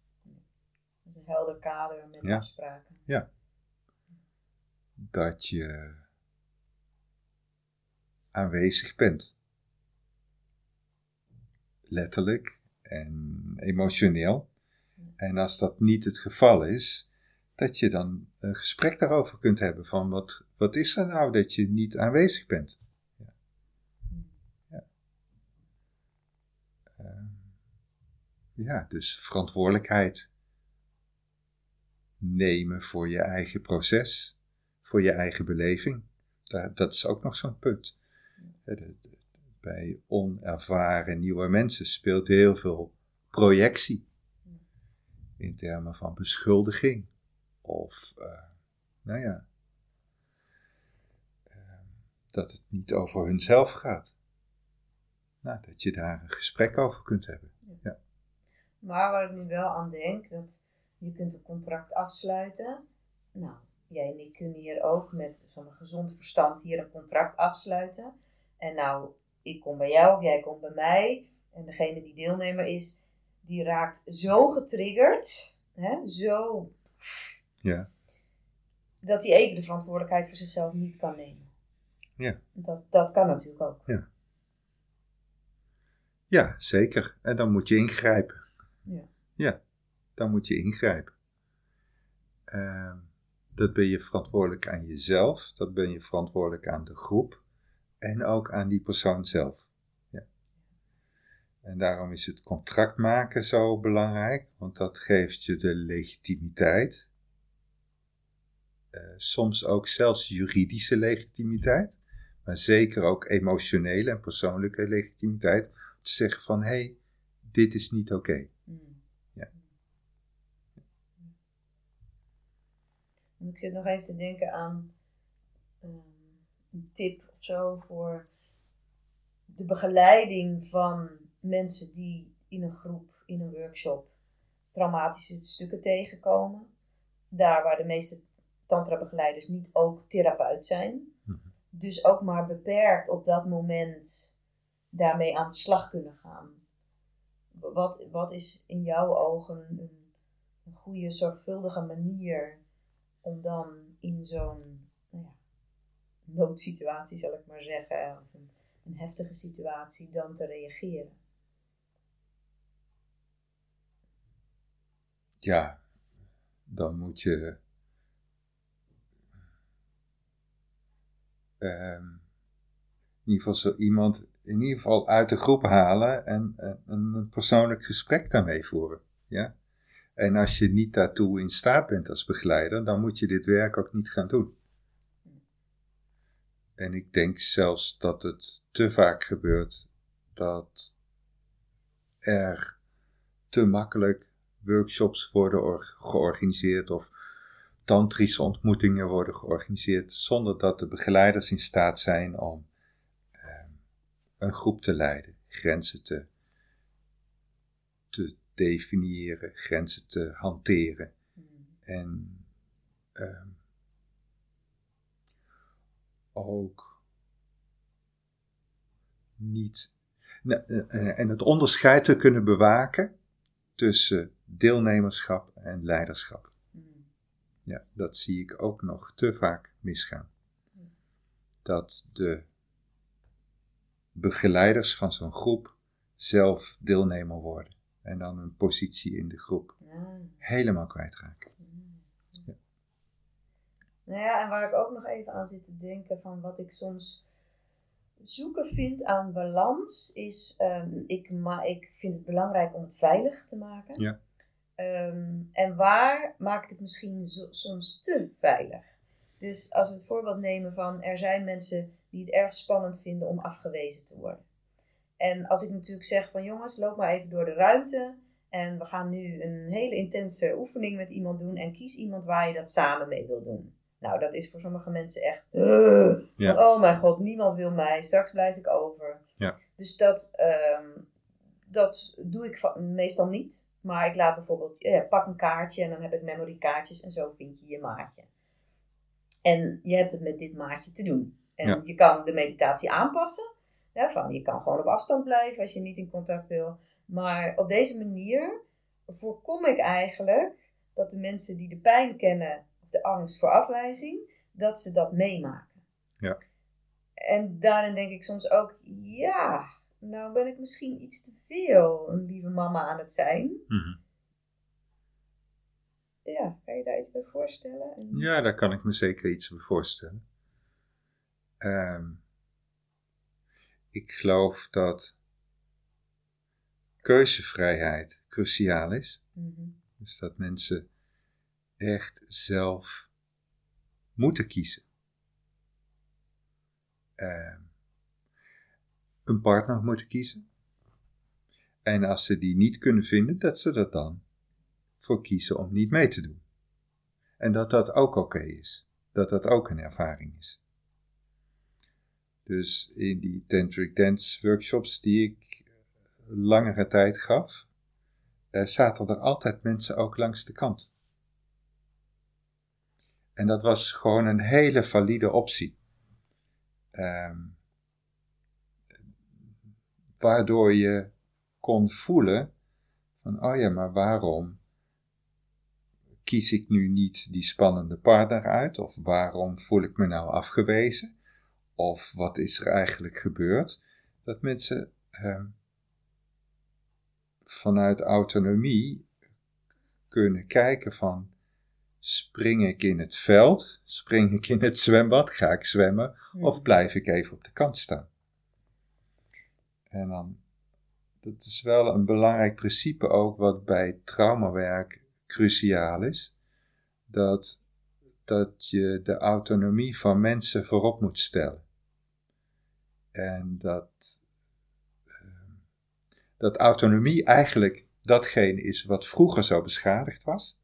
Een helder kader met ja. afspraken. Ja. Dat je aanwezig bent. Letterlijk en emotioneel. En als dat niet het geval is, dat je dan een gesprek daarover kunt hebben van wat, wat is er nou dat je niet aanwezig bent. Ja. Ja. Ja, dus verantwoordelijkheid nemen voor je eigen proces, voor je eigen beleving. Dat is ook nog zo'n punt. Bij onervaren nieuwe mensen speelt heel veel projectie in termen van beschuldiging. Of, uh, nou ja, uh, dat het niet over hunzelf gaat. Nou, dat je daar een gesprek over kunt hebben. Ja. Maar waar ik nu wel aan denk, dat je kunt een contract afsluiten. Nou, jij en ik kunnen hier ook met zo'n gezond verstand hier een contract afsluiten. En nou, ik kom bij jou of jij komt bij mij. En degene die deelnemer is, die raakt zo getriggerd, hè, zo, ja. dat hij even de verantwoordelijkheid voor zichzelf niet kan nemen. Ja. Dat, dat kan natuurlijk ook. Ja. ja, zeker. En dan moet je ingrijpen. Ja, ja dan moet je ingrijpen. Uh, dat ben je verantwoordelijk aan jezelf, dat ben je verantwoordelijk aan de groep en ook aan die persoon zelf. En daarom is het contract maken zo belangrijk, want dat geeft je de legitimiteit. Uh, soms ook zelfs juridische legitimiteit, maar zeker ook emotionele en persoonlijke legitimiteit. Om te zeggen van, hé, hey, dit is niet oké. Mm. Ja. Ik zit nog even te denken aan ehm, een tip of zo voor de begeleiding van mensen die in een groep, in een workshop, traumatische stukken tegenkomen. Daar waar de meeste tantra-begeleiders niet ook therapeut zijn. Mhm. Dus ook maar beperkt op dat moment daarmee aan de slag kunnen gaan. Wat, wat is in jouw ogen een, een goede, zorgvuldige manier om dan in zo'n noodsituatie, zal ik maar zeggen, of een, heftige situatie, dan te reageren? Ja, dan moet je ehm, in ieder geval iemand in ieder geval uit de groep halen en, en een persoonlijk gesprek daarmee voeren. Ja? En als je niet daartoe in staat bent als begeleider, dan moet je dit werk ook niet gaan doen. En ik denk zelfs dat het te vaak gebeurt dat er te makkelijk workshops worden georganiseerd of tantrische ontmoetingen worden georganiseerd zonder dat de begeleiders in staat zijn om ehm, een groep te leiden, grenzen te, te definiëren, grenzen te hanteren. En ehm, ook niet. Eh, eh, en het onderscheid te kunnen bewaken tussen deelnemerschap en leiderschap. Ja, dat zie ik ook nog te vaak misgaan. Dat de begeleiders van zo'n groep zelf deelnemer worden en dan een positie in de groep helemaal kwijtraken. Nou ja, en waar ik ook nog even aan zit te denken van wat ik soms zoeken vind aan balans is, ehm, ik, maar ik vind het belangrijk om het veilig te maken. Ja. Ehm, en waar maak ik het misschien soms te veilig? Dus als we het voorbeeld nemen van er zijn mensen die het erg spannend vinden om afgewezen te worden. En als ik natuurlijk zeg van jongens, loop maar even door de ruimte en we gaan nu een hele intense oefening met iemand doen en kies iemand waar je dat samen mee wil doen. Nou, dat is voor sommige mensen echt. ja. Oh mijn god, niemand wil mij. Straks blijf ik over. Ja. Dus dat, ehm, dat doe ik meestal niet. Maar ik laat bijvoorbeeld, ja, pak een kaartje en dan heb ik memory kaartjes en zo vind je je maatje. En je hebt het met dit maatje te doen. En je kan de meditatie aanpassen. Ja, van, je kan gewoon op afstand blijven als je niet in contact wil. Maar op deze manier voorkom ik eigenlijk dat de mensen die de pijn kennen de angst voor afwijzing, dat ze dat meemaken. Ja. En daarin denk ik soms ook, ja, nou ben ik misschien iets te veel een lieve mama aan het zijn. Mhm. Ja, kan je daar iets bij voorstellen? En... Ja, daar kan ik me zeker iets bij voorstellen. Ehm, ik geloof dat keuzevrijheid cruciaal is. Mhm. Dus dat mensen echt zelf moeten kiezen. Uh, een partner moeten kiezen. En als ze die niet kunnen vinden, dat ze er dan voor kiezen om niet mee te doen. En dat dat ook oké is. Dat dat ook een ervaring is. Dus in die Tantric Dance workshops die ik langere tijd gaf, uh, zaten er altijd mensen ook langs de kant. En dat was gewoon een hele valide optie. Ehm, waardoor je kon voelen van, oh ja, maar waarom kies ik nu niet die spannende partner uit? Of waarom voel ik me nou afgewezen? Of wat is er eigenlijk gebeurd? Dat mensen ehm, vanuit autonomie kunnen kijken van, Spring ik in het veld? Spring ik in het zwembad? Ga ik zwemmen? Of hmm. blijf ik even op de kant staan? En dan, dat is wel een belangrijk principe ook wat bij traumawerk cruciaal is. Dat, dat je de autonomie van mensen voorop moet stellen. En dat, ehm, dat autonomie eigenlijk datgene is wat vroeger zo beschadigd was.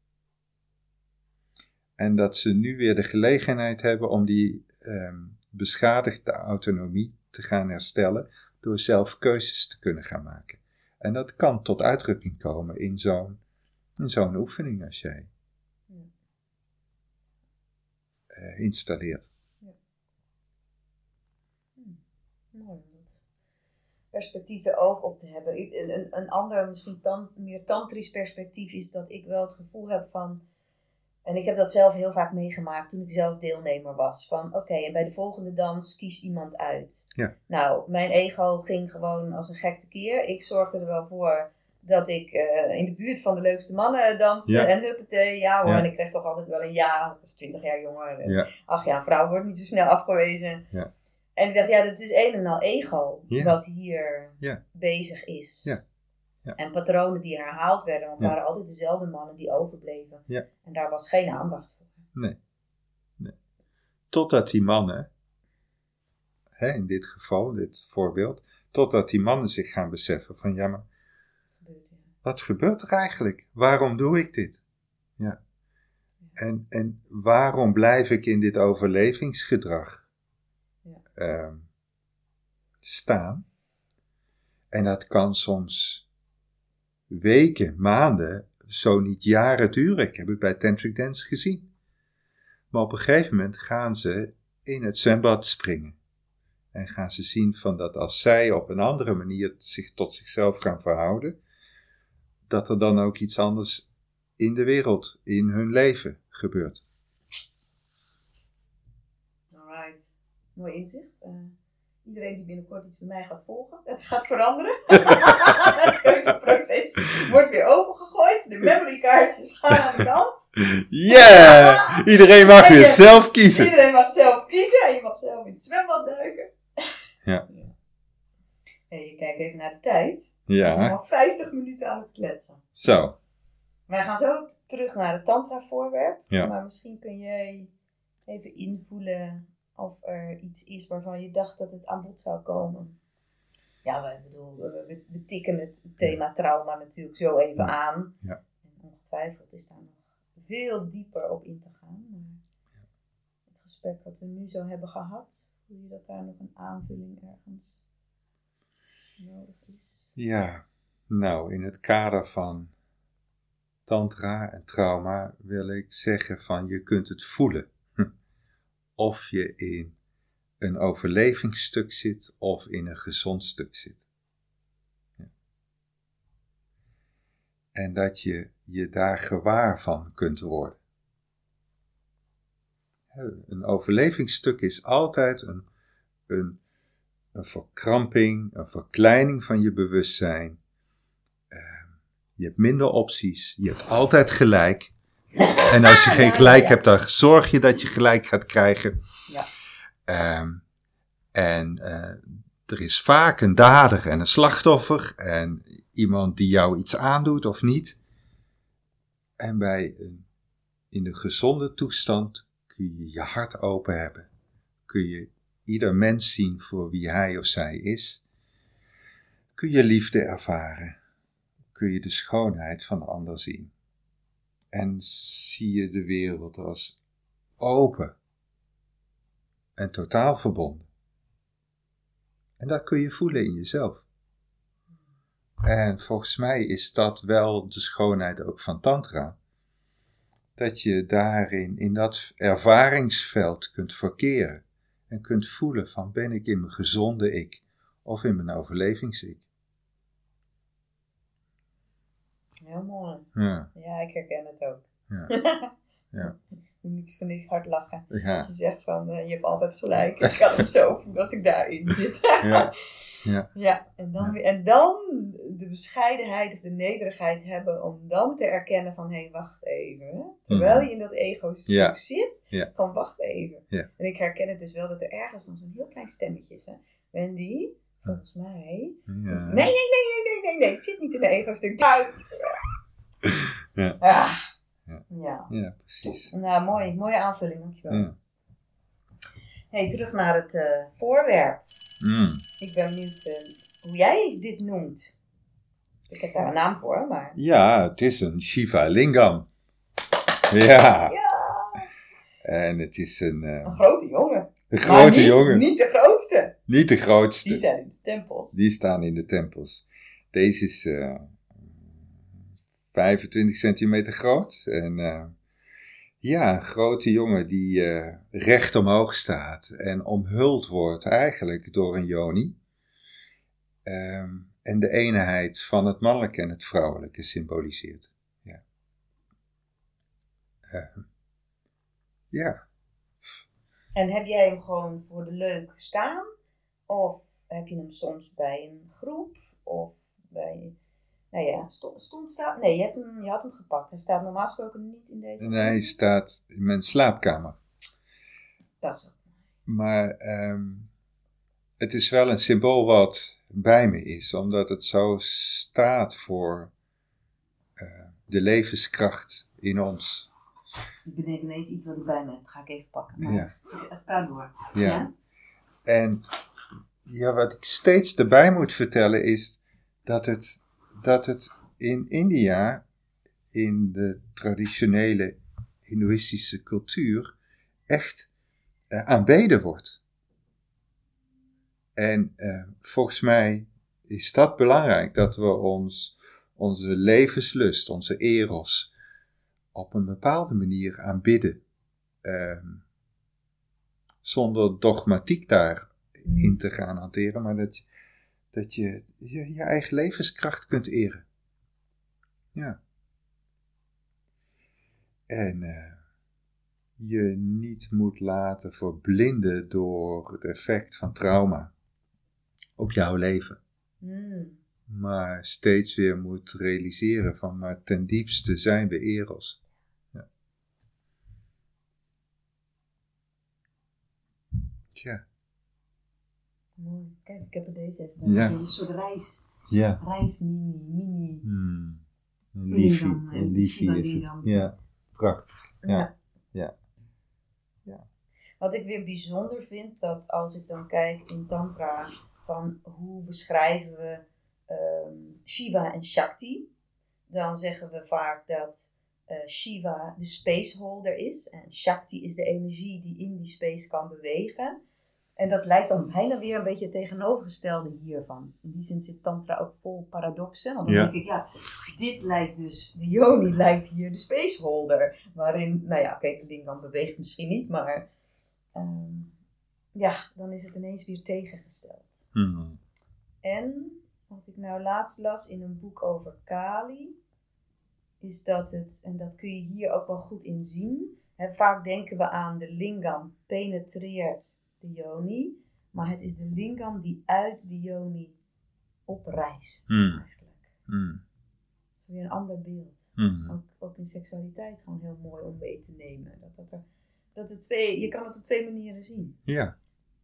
En dat ze nu weer de gelegenheid hebben om die ehm, beschadigde autonomie te gaan herstellen door zelf keuzes te kunnen gaan maken. En dat kan tot uitdrukking komen in zo'n in zo'n oefening als jij uh, installeert. Ja. Hm. Mooi om dat perspectief er ook op te hebben. Een, een ander, misschien tan, meer tantrisch perspectief is dat ik wel het gevoel heb van en ik heb dat zelf heel vaak meegemaakt toen ik zelf deelnemer was. Van oké, en bij de volgende dans kies iemand uit. Ja. Nou, mijn ego ging gewoon als een gek keer. Ik zorgde er wel voor dat ik uh, in de buurt van de leukste mannen danste. Ja. En huppatee, ja hoor. En ik kreeg toch altijd wel een ja. Dat is 20 jaar jonger. Ach ja, een vrouw wordt niet zo snel afgewezen. Ja. En ik dacht, ja, dat is dus een en al ego wat hier bezig is. Ja. En patronen die herhaald werden, want het waren altijd dezelfde mannen die overbleven. Ja. En daar was geen aandacht voor. Nee. nee. Totdat die mannen, hè, in dit geval, dit voorbeeld, totdat die mannen zich gaan beseffen van ja, maar wat gebeurt er eigenlijk? Waarom doe ik dit? Ja. En, en waarom blijf ik in dit overlevingsgedrag ja. uh, staan? En dat kan soms weken, maanden, zo niet jaren duren. Ik heb het bij Tantric Dance gezien. Maar op een gegeven moment gaan ze in het zwembad springen. En gaan ze zien van dat als zij op een andere manier zich tot zichzelf gaan verhouden, dat er dan ook iets anders in de wereld, in hun leven gebeurt. Alright, mooi inzicht. Uh iedereen die binnenkort iets bij mij gaat volgen. Het gaat veranderen. het keuzeproces wordt weer opengegooid. De memory kaartjes gaan aan de kant. Yeah! iedereen mag weer zelf kiezen. Iedereen mag zelf kiezen en je mag zelf in het zwembad duiken. Ja. En je kijkt even naar de tijd. Ja. We zijn al 50 minuten aan het kletsen. Zo. Wij gaan zo terug naar het tantra voorwerp. Ja. Maar misschien kun jij even invoelen of er iets is waarvan je dacht dat het aan bod zou komen. Ja, ik bedoel, we, we tikken het thema trauma natuurlijk zo even aan. Ja. En ongetwijfeld is daar nog veel dieper op in te gaan. Maar het gesprek wat we nu zo hebben gehad, voel je dat daar nog een aanvulling ergens nodig is? Ja, nou, in het kader van tantra en trauma wil ik zeggen van je kunt het voelen of je in een overlevingsstuk zit of in een gezond stuk zit. Ja. En dat je je daar gewaar van kunt worden. Een overlevingsstuk is altijd een, een, een verkramping, een verkleining van je bewustzijn. Ehm, je hebt minder opties, je hebt altijd gelijk. En als je geen gelijk hebt, dan zorg je dat je gelijk gaat krijgen. Ja. Um, en uh, er is vaak een dader en een slachtoffer. En iemand die jou iets aandoet of niet. En bij een, in de gezonde toestand kun je je hart open hebben. Kun je ieder mens zien voor wie hij of zij is. Kun je liefde ervaren. Kun je de schoonheid van de ander zien en zie je de wereld als open en totaal verbonden. En dat kun je voelen in jezelf. En volgens mij is dat wel de schoonheid ook van Tantra. Dat je daarin, in dat ervaringsveld kunt verkeren. En kunt voelen van ben ik in mijn gezonde ik of in mijn overlevings-ik. Heel mooi. Ja. Ja, ik herken het ook. Ja. ja. Niks van niks hard lachen. Ja. Als je zegt van, uh, je hebt altijd gelijk. Ik kan hem zo voelen als ik daarin zit. ja. Ja. ja. En, dan weer, en dan de bescheidenheid of de nederigheid hebben om dan te erkennen van, hé, hey, wacht even. Terwijl je in dat ego-stuk Ja. zit, van wacht even. En ik herken het dus wel dat er ergens dan zo'n heel klein stemmetje is. Hè? Wendy, volgens mij... Ja. Nee, nee, nee, nee, nee, nee, nee. Ik zit niet in een ego-stuk. Ja. Ah. Ja. ja. Ja, precies. Nou, mooi. Mooie aanvulling, dankjewel. Ja. hey, terug naar het eh, voorwerp. Mm. Ik ben benieuwd eh, hoe jij dit noemt. Ik heb daar een naam voor, maar... Ja, het is een Shiva Lingam. Ja. Ja, En het is een, een eh, grote jongen. De grote niet, jongen. Niet de grootste. Niet de grootste. Die zijn in de tempels. Die staan in de tempels. Deze is eh 25 centimeter groot. En eh, ja, een grote jongen die eh, recht omhoog staat en omhuld wordt eigenlijk door een yoni. Ehm, en de eenheid van het mannelijke en het vrouwelijke symboliseert. Ja. Eh, ja. En heb jij hem gewoon voor de leuk staan? Of heb je hem soms bij een groep? Of bij... Nou ja, stond, stond staat... Nee, je, hebt hem, je had hem gepakt. Hij staat normaal gesproken niet in deze... En hij staat in mijn slaapkamer. Dat is het. Maar ehm, het is wel een symbool wat bij me is, omdat het zo staat voor eh, de levenskracht in ons. Ik bedenk ineens iets wat ik bij me heb. Ga ik even pakken. Maar Ja. het- Praat door. Ja. En ja, wat ik steeds erbij moet vertellen is dat het, dat het in India, in de traditionele Hindoeïstische cultuur, echt eh, aanbeden wordt. En eh, volgens mij is dat belangrijk, dat we ons, onze levenslust, onze eros, op een bepaalde manier aanbidden. Ehm, zonder dogmatiek daarin te gaan hanteren, maar dat, je- dat je, je je eigen levenskracht kunt eren. Ja. En eh, je niet moet laten verblinden door het effect van trauma op jouw leven. Hmm. Maar steeds weer moet realiseren van, maar ten diepste zijn we eros. Tja. Mooi. Kijk, ik heb er deze even bij. Ja. Een soort reis. Ja. Reis mini, mini. Hmm. Een liefje, eh, is het. Ja, prachtig. Ja. Ja. Wat ik weer bijzonder vind, dat als ik dan kijk in Tantra, van hoe beschrijven we ehm, Shiva en Shakti, dan zeggen we vaak dat eh, Shiva de spaceholder is en Shakti is de energie die in die space kan bewegen. En dat lijkt dan bijna weer een beetje het tegenovergestelde hiervan. In die zin zit Tantra ook vol paradoxen. Want dan Ja. denk ik, ja, dit lijkt dus, de Yoni lijkt hier de spaceholder. Waarin, nou ja, oké, de lingam beweegt misschien niet, maar ehm, ja, dan is het ineens weer tegengesteld. Hmm. En wat ik nou laatst las in een boek over Kali, is dat het, en dat kun je hier ook wel goed in zien, hè, vaak denken we aan de lingam penetreert de yoni, maar het is de lingam die uit de yoni opreist Hmm. eigenlijk. Hmm. Dat is weer een ander beeld. Hmm. Ook, ook in seksualiteit gewoon heel mooi om mee te nemen. Dat, dat, er, dat de twee, je kan het op twee manieren zien. Ja,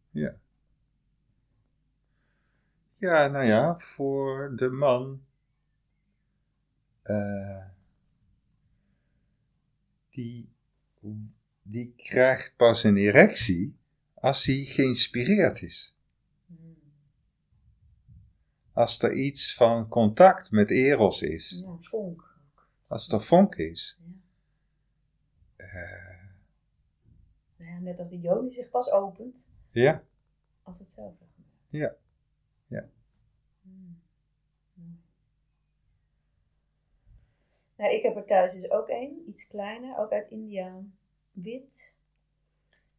ja. Ja, nou ja, voor de man. eh, die, die krijgt pas een erectie als hij geïnspireerd is. Als er iets van contact met Eros is. Ja, vonk. Als er vonk is. Ja. Eh, Ja, net als de yoni zich pas opent ja, als het zelf wil gebeuren. Ja. Ja. Hmm. Mooi. Nou, ik heb er thuis dus ook één, iets kleiner, ook uit India, wit.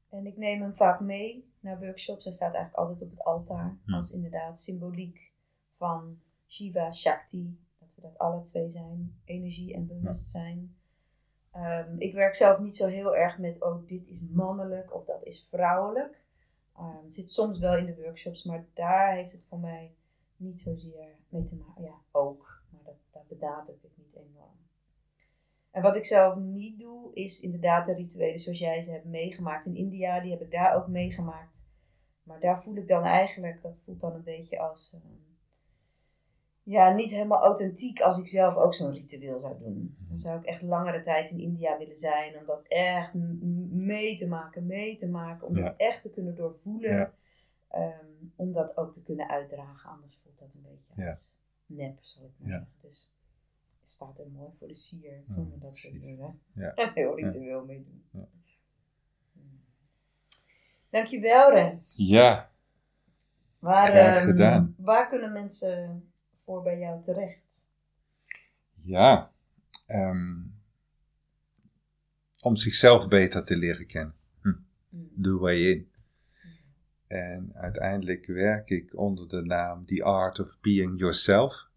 En ik neem hem vaak mee naar workshops. Hij staat eigenlijk altijd op het altaar. Hmm. Als inderdaad symboliek van Shiva, Shakti. Dat we dat alle twee zijn. Energie en bewustzijn. Ehm, ik werk zelf niet zo heel erg met, oh, dit is mannelijk of dat is vrouwelijk. Ehm, het zit soms wel in de workshops, maar daar heeft het voor mij niet zozeer mee te maken. Ja, ook, maar dat, daar benadruk ik niet enorm. En wat ik zelf niet doe, is inderdaad de rituelen zoals jij ze hebt meegemaakt in India. Die heb ik daar ook meegemaakt. Maar daar voel ik dan eigenlijk, dat voelt dan een beetje als, ehm, ja, niet helemaal authentiek als ik zelf ook zo'n ritueel zou doen. Dan zou ik echt langere tijd in India willen zijn, om dat echt mee te maken, mee te maken, om Ja. dat echt te kunnen doorvoelen. Ja. Ehm, om dat ook te kunnen uitdragen, anders voelt dat een beetje Ja. als nep, zal ik maar Ja. zeggen. Dus staat er mooi voor de sier, Ja, zonder dat precies. er hè, Ja. een heel ritueel mee doen. Ja. Hmm. Dankjewel, Rens. Ja, Waar, graag ehm, gedaan. waar kunnen mensen voor bij jou terecht? ja. ehm, om zichzelf beter te leren kennen. Mm. Doe waar je in. En uiteindelijk werk ik onder de naam The Art of Being Yourself.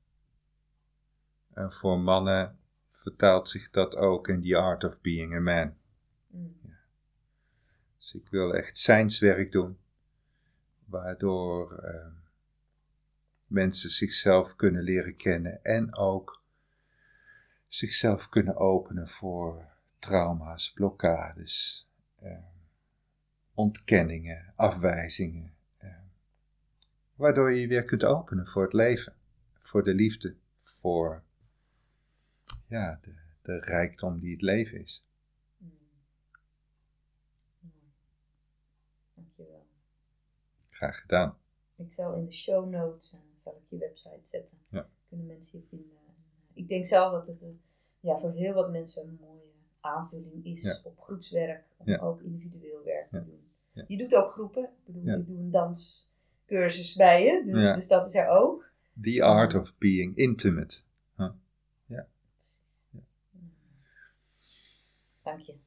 En voor mannen vertaalt zich dat ook in The Art of Being a Man. Mm. Dus ik wil echt zijnswerk doen, waardoor eh, mensen zichzelf kunnen leren kennen en ook zichzelf kunnen openen voor trauma's, blokkades, eh, ontkenningen, afwijzingen. eh, waardoor je je weer kunt openen voor het leven, voor de liefde, voor ja, de, de rijkdom die het leven is. Mm. Mooi. Dankjewel. Graag gedaan. Ik zal in de show notes eh, zal ik je website zetten. Ja. Kunnen mensen je vinden. En, eh, Ik denk zelf dat het een, ja, voor heel wat mensen een mooie aanvulling is Ja. op groepswerk. Om Ja. ook individueel werk te doen. Je doet ook groepen. Ik bedoel, ik doe een danscursus bij je. Dus, dus dat is er ook. The art of being intimate. Dank je.